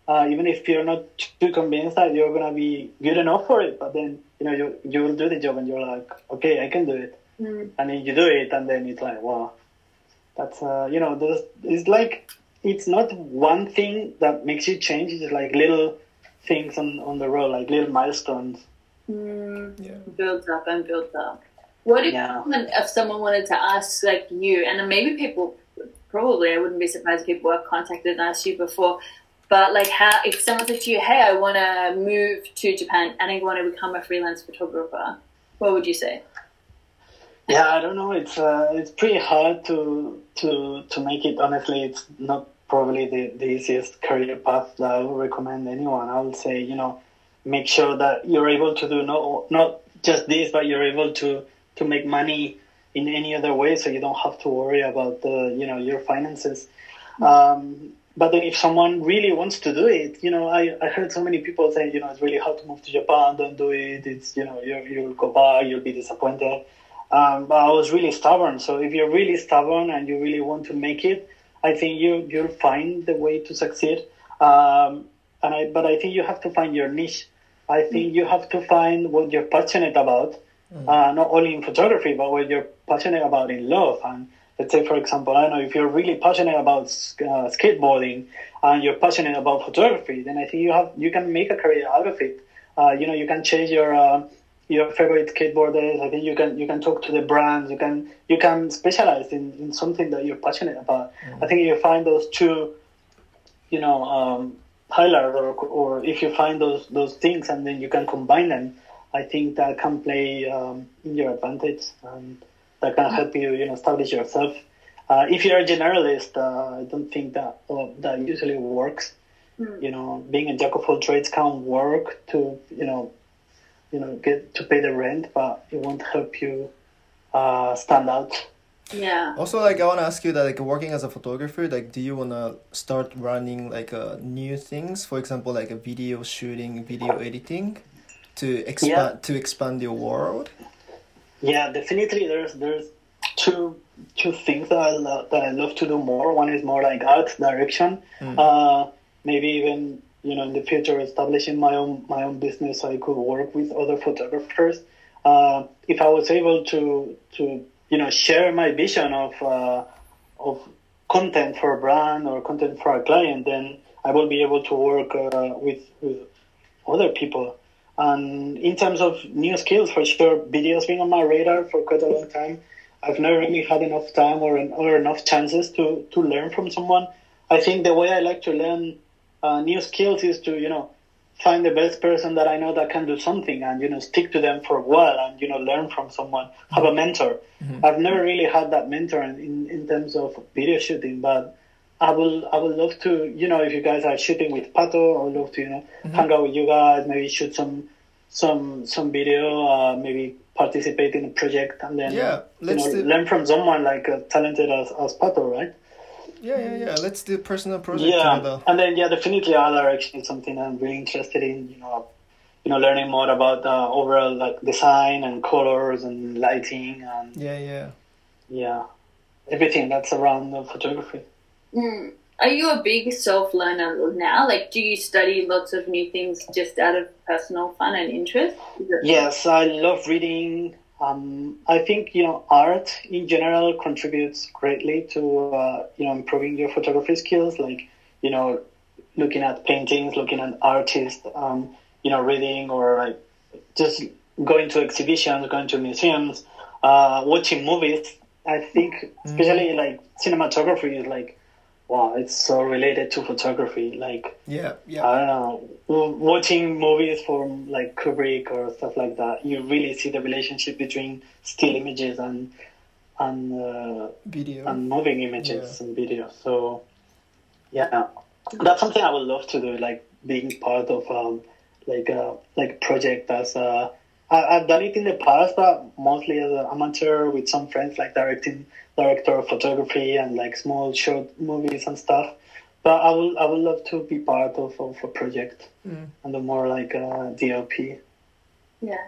Uh, even if you're not too convinced that you're gonna be good enough for it, but then you know you you will do the job and you're like, okay, I can do it Mm. and then you do it, and then it's like, wow, that's uh, you know, there's, it's like it's not one thing that makes you change. It's like little things on on the road, like little milestones. Mm. Yeah. builds up and builds up. What if Yeah. someone, if someone wanted to ask like you, and maybe people, probably I wouldn't be surprised if people have contacted and asked you before, but like how if someone said to you, hey, I want to move to Japan and I want to become a freelance photographer, what would you say? Yeah, I don't know. It's uh, it's pretty hard to to to make it. Honestly, it's not probably the, the easiest career path that I would recommend anyone. I would say, you know, make sure that you're able to do not not just this, but you're able to to make money in any other way, so you don't have to worry about the you know your finances. Um, but then if someone really wants to do it, you know, I, I heard so many people saying, you know, it's really hard to move to Japan. Don't do it. It's you know, you you'll go back. You'll be disappointed. Um, but I was really stubborn. So if you're really stubborn and you really want to make it, I think you you'll find the way to succeed. Um, and I, but I think you have to find your niche. I think you have to find what you're passionate about, uh, not only in photography, but what you're passionate about in love. And let's say, for example, I don't know if you're really passionate about uh, skateboarding and you're passionate about photography, then I think you have you can make a career out of it. Uh, you know, you can change your uh, your favorite skateboarders. I think you can you can talk to the brands. You can you can specialize in, in something that you're passionate about. I think you find those two, you know, um, highlights, or or if you find those those things and then you can combine them. I think that can play um, in your advantage and that can help you, you know, establish yourself. Uh, if you're a generalist, uh, I don't think that uh, that usually works. You know, being a jack of all trades can work to, you know, you know, get to pay the rent, but it won't help you uh, stand out. Yeah. Also, like I want to ask you that, like working as a photographer, like do you want to start running like uh, new things? For example, like a video shooting, video editing, to expand Yeah. to expand your world. Yeah, definitely. There's there's two two things that I love, that I love to do more. One is more like art direction. Uh, maybe even you know in the future establishing my own my own business so I could work with other photographers. Uh, if I was able to to you know share my vision of uh, of content for a brand or content for a client, then I will be able to work uh, with with other people. And in terms of new skills, for sure, video's been on my radar for quite a long time. I've never really had enough time or, or enough chances to, to learn from someone. I think the way I like to learn uh, new skills is to, you know, find the best person that I know that can do something and, you know, stick to them for a while and, you know, learn from someone, have a mentor. Mm-hmm. I've never really had that mentor in, in terms of video shooting, but I will, I would love to, you know, if you guys are shooting with Pato, I would love to, you know, mm-hmm. hang out with you guys, maybe shoot some, some, some video, uh, maybe participate in a project and then, yeah, you know, do... learn from someone like uh, talented as, as Pato, right? Yeah, yeah, yeah. Let's do personal project yeah. together. And then, yeah, definitely art direction actually something I'm really interested in, you know, you know, learning more about the overall like design and colors and lighting and yeah, yeah, yeah, everything that's around the photography. Mm. Are you a big self learner now? Like, do you study lots of new things just out of personal fun and interest? Yes, I love reading. Um, I think you know art in general contributes greatly to uh, you know improving your photography skills. Like you know, looking at paintings, looking at artists, um, you know, reading or like just going to exhibitions, going to museums, uh, watching movies. I think mm-hmm. especially mm. like cinematography is like wow, it's so related to photography. Like, yeah, yeah. I don't know, watching movies from like Kubrick or stuff like that, you really see the relationship between still images and and uh, video and moving images yeah. and video. So, yeah, that's something I would love to do. Like being part of um, like a like project as a. I, I've done it in the past, but mostly as an amateur with some friends, like directing director of photography and like small short movies and stuff. But I would I would love to be part of, of a project mm. and a more like a DOP. Yeah.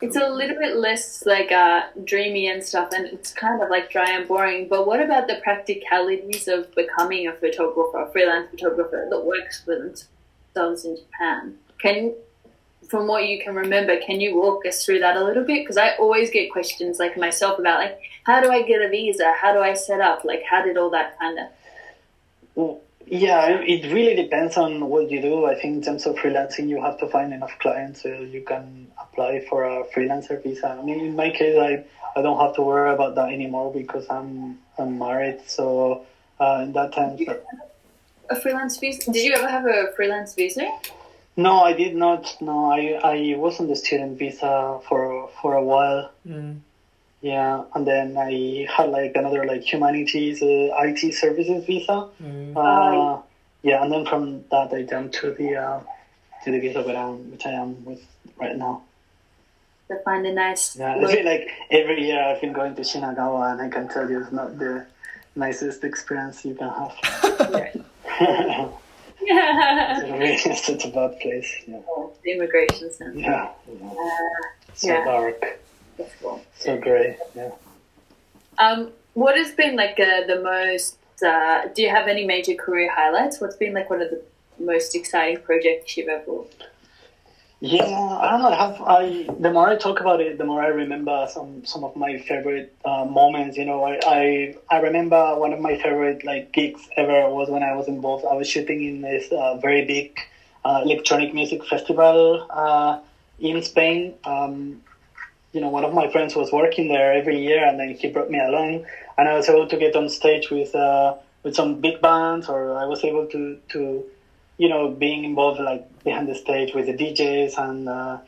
It's a little bit less like uh, dreamy and stuff, and it's kind of like dry and boring. But what about the practicalities of becoming a photographer, a freelance photographer that works for themselves in Japan? Can from what you can remember, can you walk us through that a little bit? Because I always get questions like myself about like, how do I get a visa? How do I set up? Like, how did all that kind of? Well, yeah, it really depends on what you do. I think in terms of freelancing, you have to find enough clients so you can apply for a freelancer visa. I mean, in my case, I I don't have to worry about that anymore because I'm I'm married. So uh, in that time, a freelance visa. Did you ever have a freelance visa? No, I did not. No, I I was on the student visa for for a while. Mm. Yeah, and then I had like another like humanities uh, IT services visa. Mm. Uh, yeah, and then from that I jumped to the uh, to the visa which I am which I am with right now. To find a nice. Yeah, it's been like every year I've been going to Shinagawa, and I can tell you it's not the nicest experience you can have. it's, it's a bad place. Yeah. Oh, the immigration center. Yeah. yeah. Uh, so yeah. dark. Cool. So grey. Yeah. Um, what has been like uh, the most? Uh, do you have any major career highlights? What's been like one of the most exciting projects you've ever yeah, I don't know. I have I the more I talk about it, the more I remember some some of my favorite uh, moments. You know, I, I I remember one of my favorite like gigs ever was when I was involved. I was shooting in this uh, very big uh, electronic music festival uh, in Spain. Um, you know, one of my friends was working there every year, and then he brought me along, and I was able to get on stage with uh, with some big bands, or I was able to to you know, being involved like behind the stage with the DJs and, uh,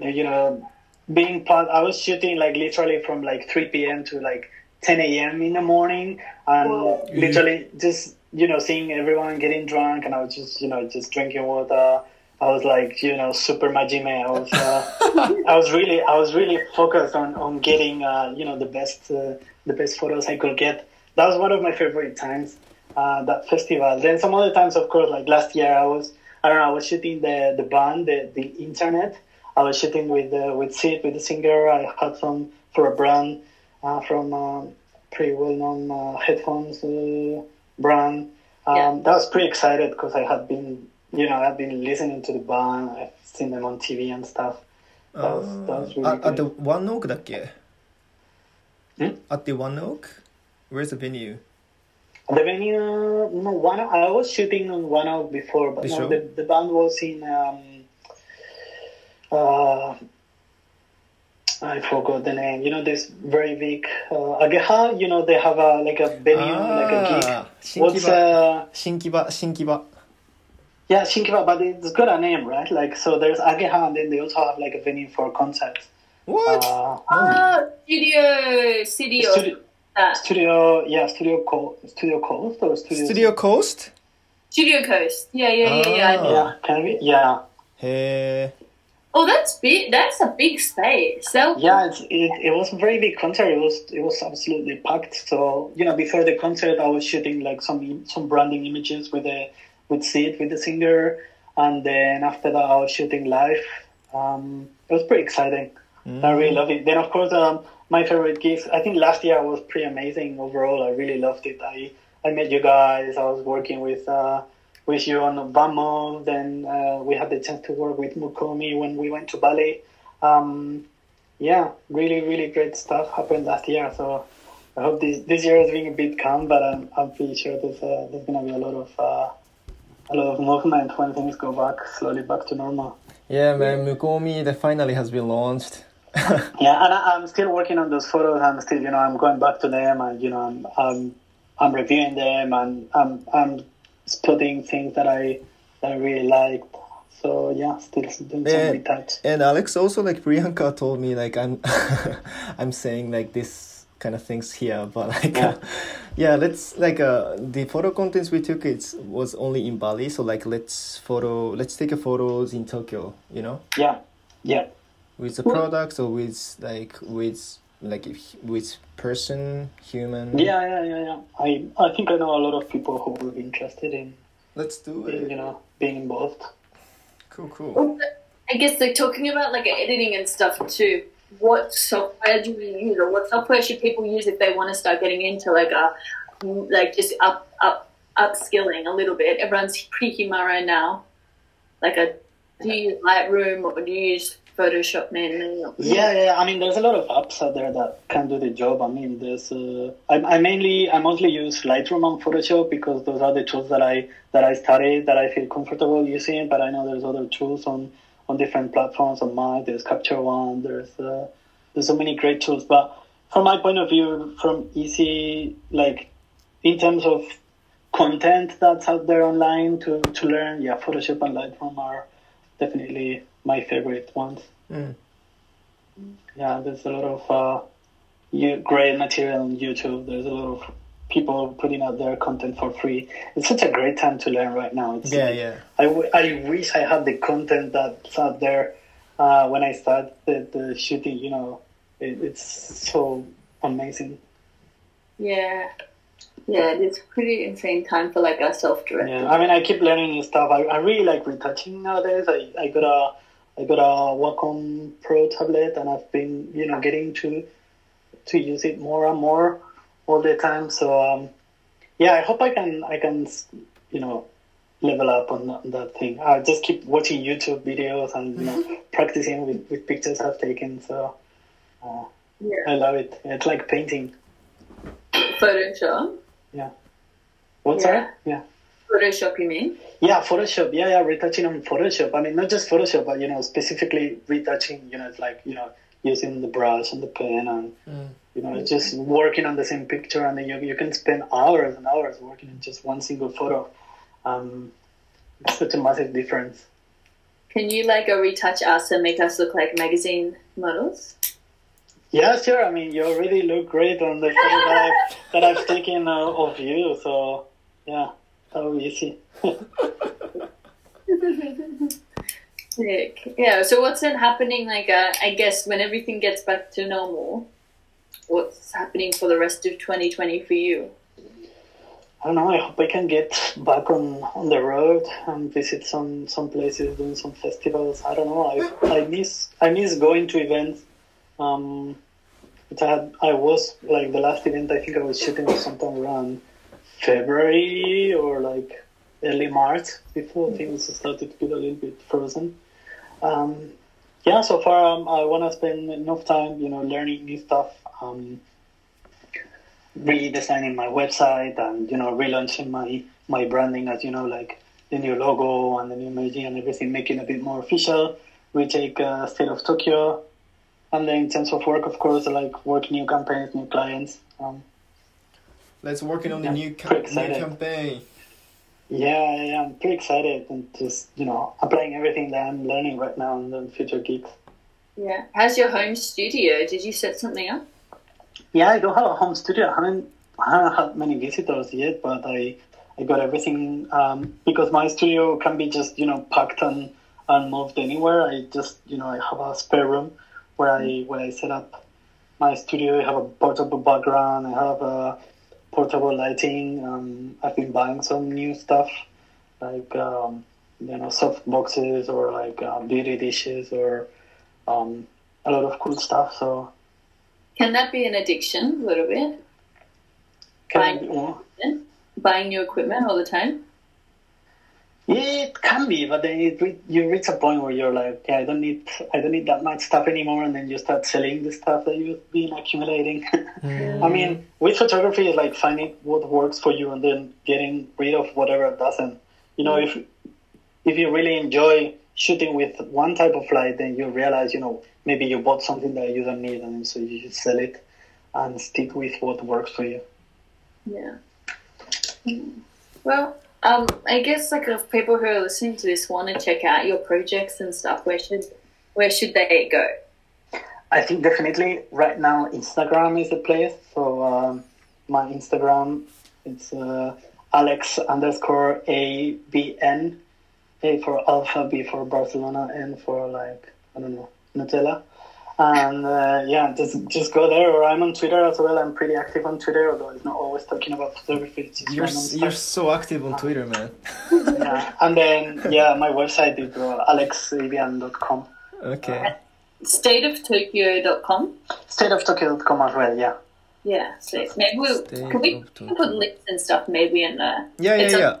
you know, being part, I was shooting like literally from like 3 p.m. to like 10 a.m. in the morning and Whoa. literally just, you know, seeing everyone getting drunk and I was just, you know, just drinking water. I was like, you know, super majime. I was, uh, I was really, I was really focused on, on getting, uh, you know, the best, uh, the best photos I could get. That was one of my favorite times uh, that festival. Then some other times, of course, like last year, I was I don't know, I was shooting the the band, the, the internet. I was shooting with uh, with Syd, with the singer. I had some for a brand uh, from a pretty well known uh, headphones uh, brand. Um, yeah. That was pretty excited because I had been you know I've been listening to the band. I've seen them on TV and stuff. That was, that uh, was really at, at, the One Oak だっけ、hmm? At the One Oak? Where's the venue? The venue, no, one. I was shooting on one out before, but no, the, the band was in. Um, uh, I forgot the name. You know, this very big uh, Ageha. You know, they have a like a venue, ah, like a gig. What's uh, Shinkiba? Shinkiba. Yeah, Shinkiba, but it's got a name, right? Like, so there's Ageha, and then they also have like a venue for concerts. What? Uh, oh, Studio Studio. Studio, studio yeah, Studio Coast, Studio Coast or Studio. Studio Coast. Studio Coast. Yeah, yeah, yeah, yeah. Ah. Yeah, can we? Yeah. Hey. Oh, that's big. That's a big space. So yeah, it's, it, it was a very big concert. It was it was absolutely packed. So you know, before the concert, I was shooting like some some branding images with the with Syd with the singer, and then after that, I was shooting live. Um, it was pretty exciting. Mm. I really love it. Then of course, um, my favorite gigs. I think last year was pretty amazing overall. I really loved it. I I met you guys. I was working with. Uh, with you on Vamo. Then uh, we had the chance to work with Mukomi when we went to Bali. Um, yeah, really, really great stuff happened last year. So I hope this this year is being a bit calm, but I'm I'm pretty sure there's uh, there's gonna be a lot of uh, a lot of movement when things go back slowly back to normal. Yeah, man, Mukomi that finally has been launched. yeah, and I, am still working on those photos. I'm still, you know, I'm going back to them, and you know, I'm I'm, I'm reviewing them, and I'm I'm splitting things that I that I really liked. So yeah, still doing and, some And Alex also like Priyanka told me like I'm I'm saying like this kind of things here, but like yeah, uh, yeah let's like uh the photo contents we took it was only in Bali, so like let's photo let's take a photos in Tokyo, you know? Yeah, yeah. With the products or with like with like if, with person human? Yeah yeah yeah yeah. I i think i know a lot of people who would be interested in let's do being, it. you know being involved. Cool cool. I guess like talking about like editing and stuff too what software do you use or what software should people use if they want to start getting into like a like just up up upskilling a little bit? Everyone's pretty humara now. Like a do you use lightroom or do you use Photoshop mainly. Yeah, yeah. I mean, there's a lot of apps out there that can do the job. I mean, there's. Uh, I, I mainly, I mostly use Lightroom and Photoshop because those are the tools that I that I studied that I feel comfortable using. But I know there's other tools on on different platforms on Mac. There's Capture One. There's uh, there's so many great tools. But from my point of view, from easy like in terms of content that's out there online to to learn, yeah, Photoshop and Lightroom are definitely my favorite ones. Mm. Yeah, there's a lot of uh, great material on YouTube. There's a lot of people putting out their content for free. It's such a great time to learn right now. It's yeah, like, yeah. I, w- I wish I had the content that's out there uh, when I started the, the shooting. You know, it, it's so amazing. Yeah. Yeah, it's pretty insane time for like a self directed. Yeah, I mean, I keep learning new stuff. I, I really like retouching nowadays. I, I got a I got a Wacom Pro tablet, and I've been you know getting to to use it more and more all the time. So um, yeah, I hope I can I can you know level up on that, that thing. I just keep watching YouTube videos and you know practicing with, with pictures I've taken. So uh, yeah. I love it. It's like painting. Photoshop. Yeah. What's yeah. that? Yeah. Photoshop, you mean? Yeah, Photoshop. Yeah, yeah, retouching on Photoshop. I mean, not just Photoshop, but you know, specifically retouching. You know, it's like you know, using the brush and the pen and mm. you know, just working on the same picture, and then you you can spend hours and hours working on just one single photo. Um, it's such a massive difference. Can you like a retouch us and make us look like magazine models? Yeah, sure. I mean, you already look great on the photo that I've, that I've taken uh, of you. So, yeah. Oh, easy. Sick. Yeah. So what's then happening? Like, uh, I guess when everything gets back to normal, what's happening for the rest of 2020 for you? I don't know. I hope I can get back on, on the road and visit some, some places, doing some festivals. I don't know. I, I miss I miss going to events. Um, I had I was like the last event. I think I was shooting sometime around February or like early March before things started to get a little bit frozen. Um, yeah, so far um, I want to spend enough time, you know, learning new stuff. Um, redesigning my website and you know relaunching my my branding as you know like the new logo and the new emoji and everything, making it a bit more official. We take uh, State of Tokyo, and then in terms of work, of course, like work new campaigns, new clients. Um, Let's working on the Yeah, new, ca- new campaign. yeah, yeah, I'm pretty excited and just you know applying everything that I'm learning right now in the future gigs. Yeah. How's your home studio? Did you set something up? Yeah, I don't have a home studio. I haven't, I haven't had many visitors yet, but I, I got everything um, because my studio can be just you know packed and, and moved anywhere. I just you know I have a spare room where I where I set up my studio. I have a portable background. I have a portable lighting. Um, I've been buying some new stuff like um, you know soft boxes or like uh, beauty dishes or um, a lot of cool stuff. So. Can that be an addiction a little bit? Can yeah. Buying new equipment all the time? Yeah, it can be, but then it, re- you reach a point where you're like, yeah, I don't need, I don't need that much stuff anymore, and then you start selling the stuff that you've been accumulating. I mean, with photography, it's like finding what works for you and then getting rid of whatever doesn't. You know, if if you really enjoy shooting with one type of light, then you realize, you know, maybe you bought something that you don't need, and so you should sell it and stick with what works for you. Yeah. Mm. Well, um, I guess like if people who are listening to this want to check out your projects and stuff, where should where should they go? I think definitely right now Instagram is the place. So um, my Instagram it's uh, Alex underscore A B N. A for Alpha, B for Barcelona, N for like I don't know Nutella. And uh, yeah, just just go there. Or I'm on Twitter as well. I'm pretty active on Twitter, although it's not always talking about photography. It's just You're s- you're so active on Twitter, man. yeah. And then yeah, my website is uh, alexavian.com. Okay. Stateoftokyo.com. Stateoftokyo.com as well. Yeah. Yeah, so maybe we'll, can we of put links and stuff maybe in there? Yeah, yeah, It's yeah.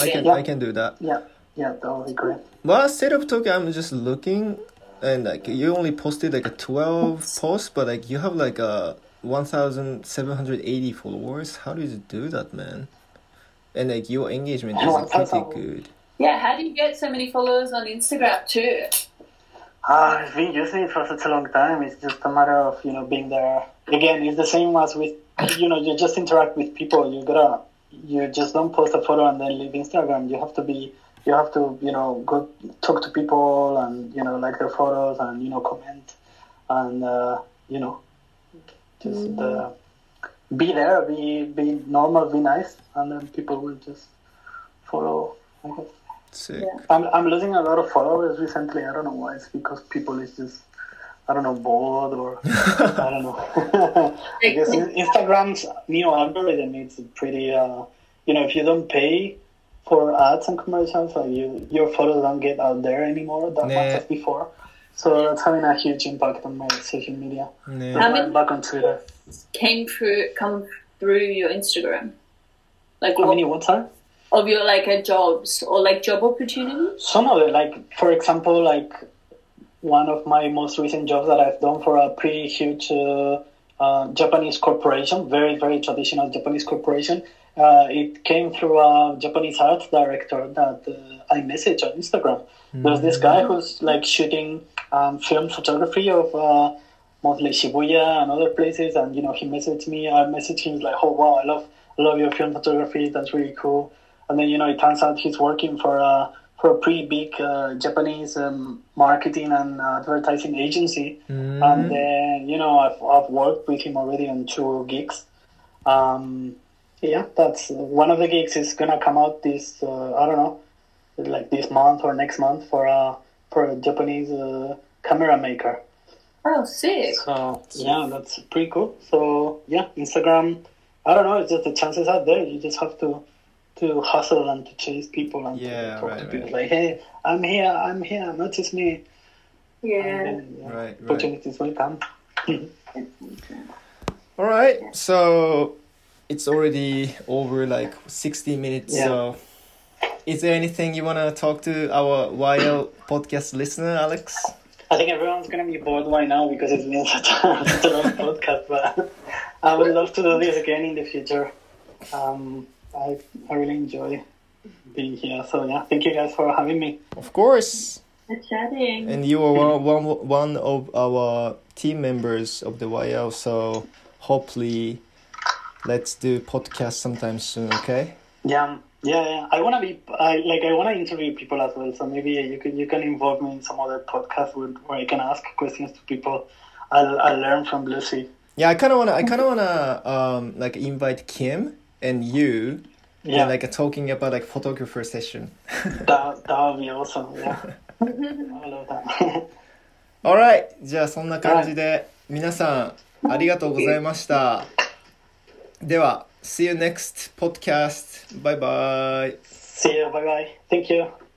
I can Yeah. I can do that. Yeah. Yeah, that would be great. Well, state of Tokyo, I'm just looking, and like you only posted like a twelve posts, but like you have like a one thousand seven hundred eighty followers. How did you do that, man? And like your engagement is like, pretty good. Yeah, how do you get so many followers on Instagram too? Ah, I've been using it for such a long time. It's just a matter of you know being there. Again, it's the same as with you know you just interact with people. You gotta you just don't post a photo and then leave Instagram. You have to be you have to you know go talk to people and you know like their photos and you know comment and uh, you know just uh, be there, be be normal, be nice, and then people will just follow. I guess. Sick. Yeah. I'm I'm losing a lot of followers recently. I don't know why. It's because people is just I don't know bored or I don't know. I guess Instagram's new algorithm is pretty. Uh, you know, if you don't pay for ads and commercials, like you your photos don't get out there anymore that much as before. So that's having a huge impact on my social media. Yeah. That's How many- back on Twitter. Came through, come through your Instagram, like How what, many what are? of your like uh, jobs or like job opportunities? Some of it, like for example, like one of my most recent jobs that I've done for a pretty huge uh, uh, Japanese corporation, very very traditional Japanese corporation. Uh, it came through a Japanese art director that uh, I messaged on Instagram. There's this guy who's like shooting um, film photography of uh, mostly Shibuya and other places, and you know he messaged me. I messaged him like, "Oh wow, I love I love your film photography. That's really cool." And then you know it turns out he's working for a for a pretty big uh, Japanese um, marketing and advertising agency. Mm-hmm. And then you know I've I've worked with him already on two gigs. Um, yeah, that's one of the gigs is gonna come out this uh, I don't know, like this month or next month for a for a Japanese uh, camera maker. Oh, sick! So yeah, that's pretty cool. So yeah, Instagram. I don't know. It's just the chances are there. You just have to to hustle and to chase people and Yeah, to talk right, to right. people like, hey, I'm here, I'm here, notice me. Yeah. Then, yeah, Right, right. Opportunities will come. All right, so it's already over like 60 minutes. Yeah. So, is there anything you want to talk to our YL podcast listener, Alex? I think everyone's gonna be bored by now because it's been such a, long podcast. But I would love to do this again in the future. Um, I I really enjoy being here. So yeah, thank you guys for having me. Of course. For chatting. And you are one, one, one of our team members of the YL, so hopefully let's do podcast sometime soon, okay? Yeah, yeah, yeah. I wanna be I like I wanna interview people as well. So maybe you can you can involve me in some other podcast where, where I can ask questions to people. I'll I'll learn from Lucy. Yeah, I kind of wanna, I kind of wanna, um, like invite Kim and you, Yeah, and like talking about like photographer session. that that would be awesome. Yeah, I love that. Alright,じゃあそんな感じで皆さんありがとうございました。 では、See you next podcast. Bye bye. See you. Bye bye. Thank you.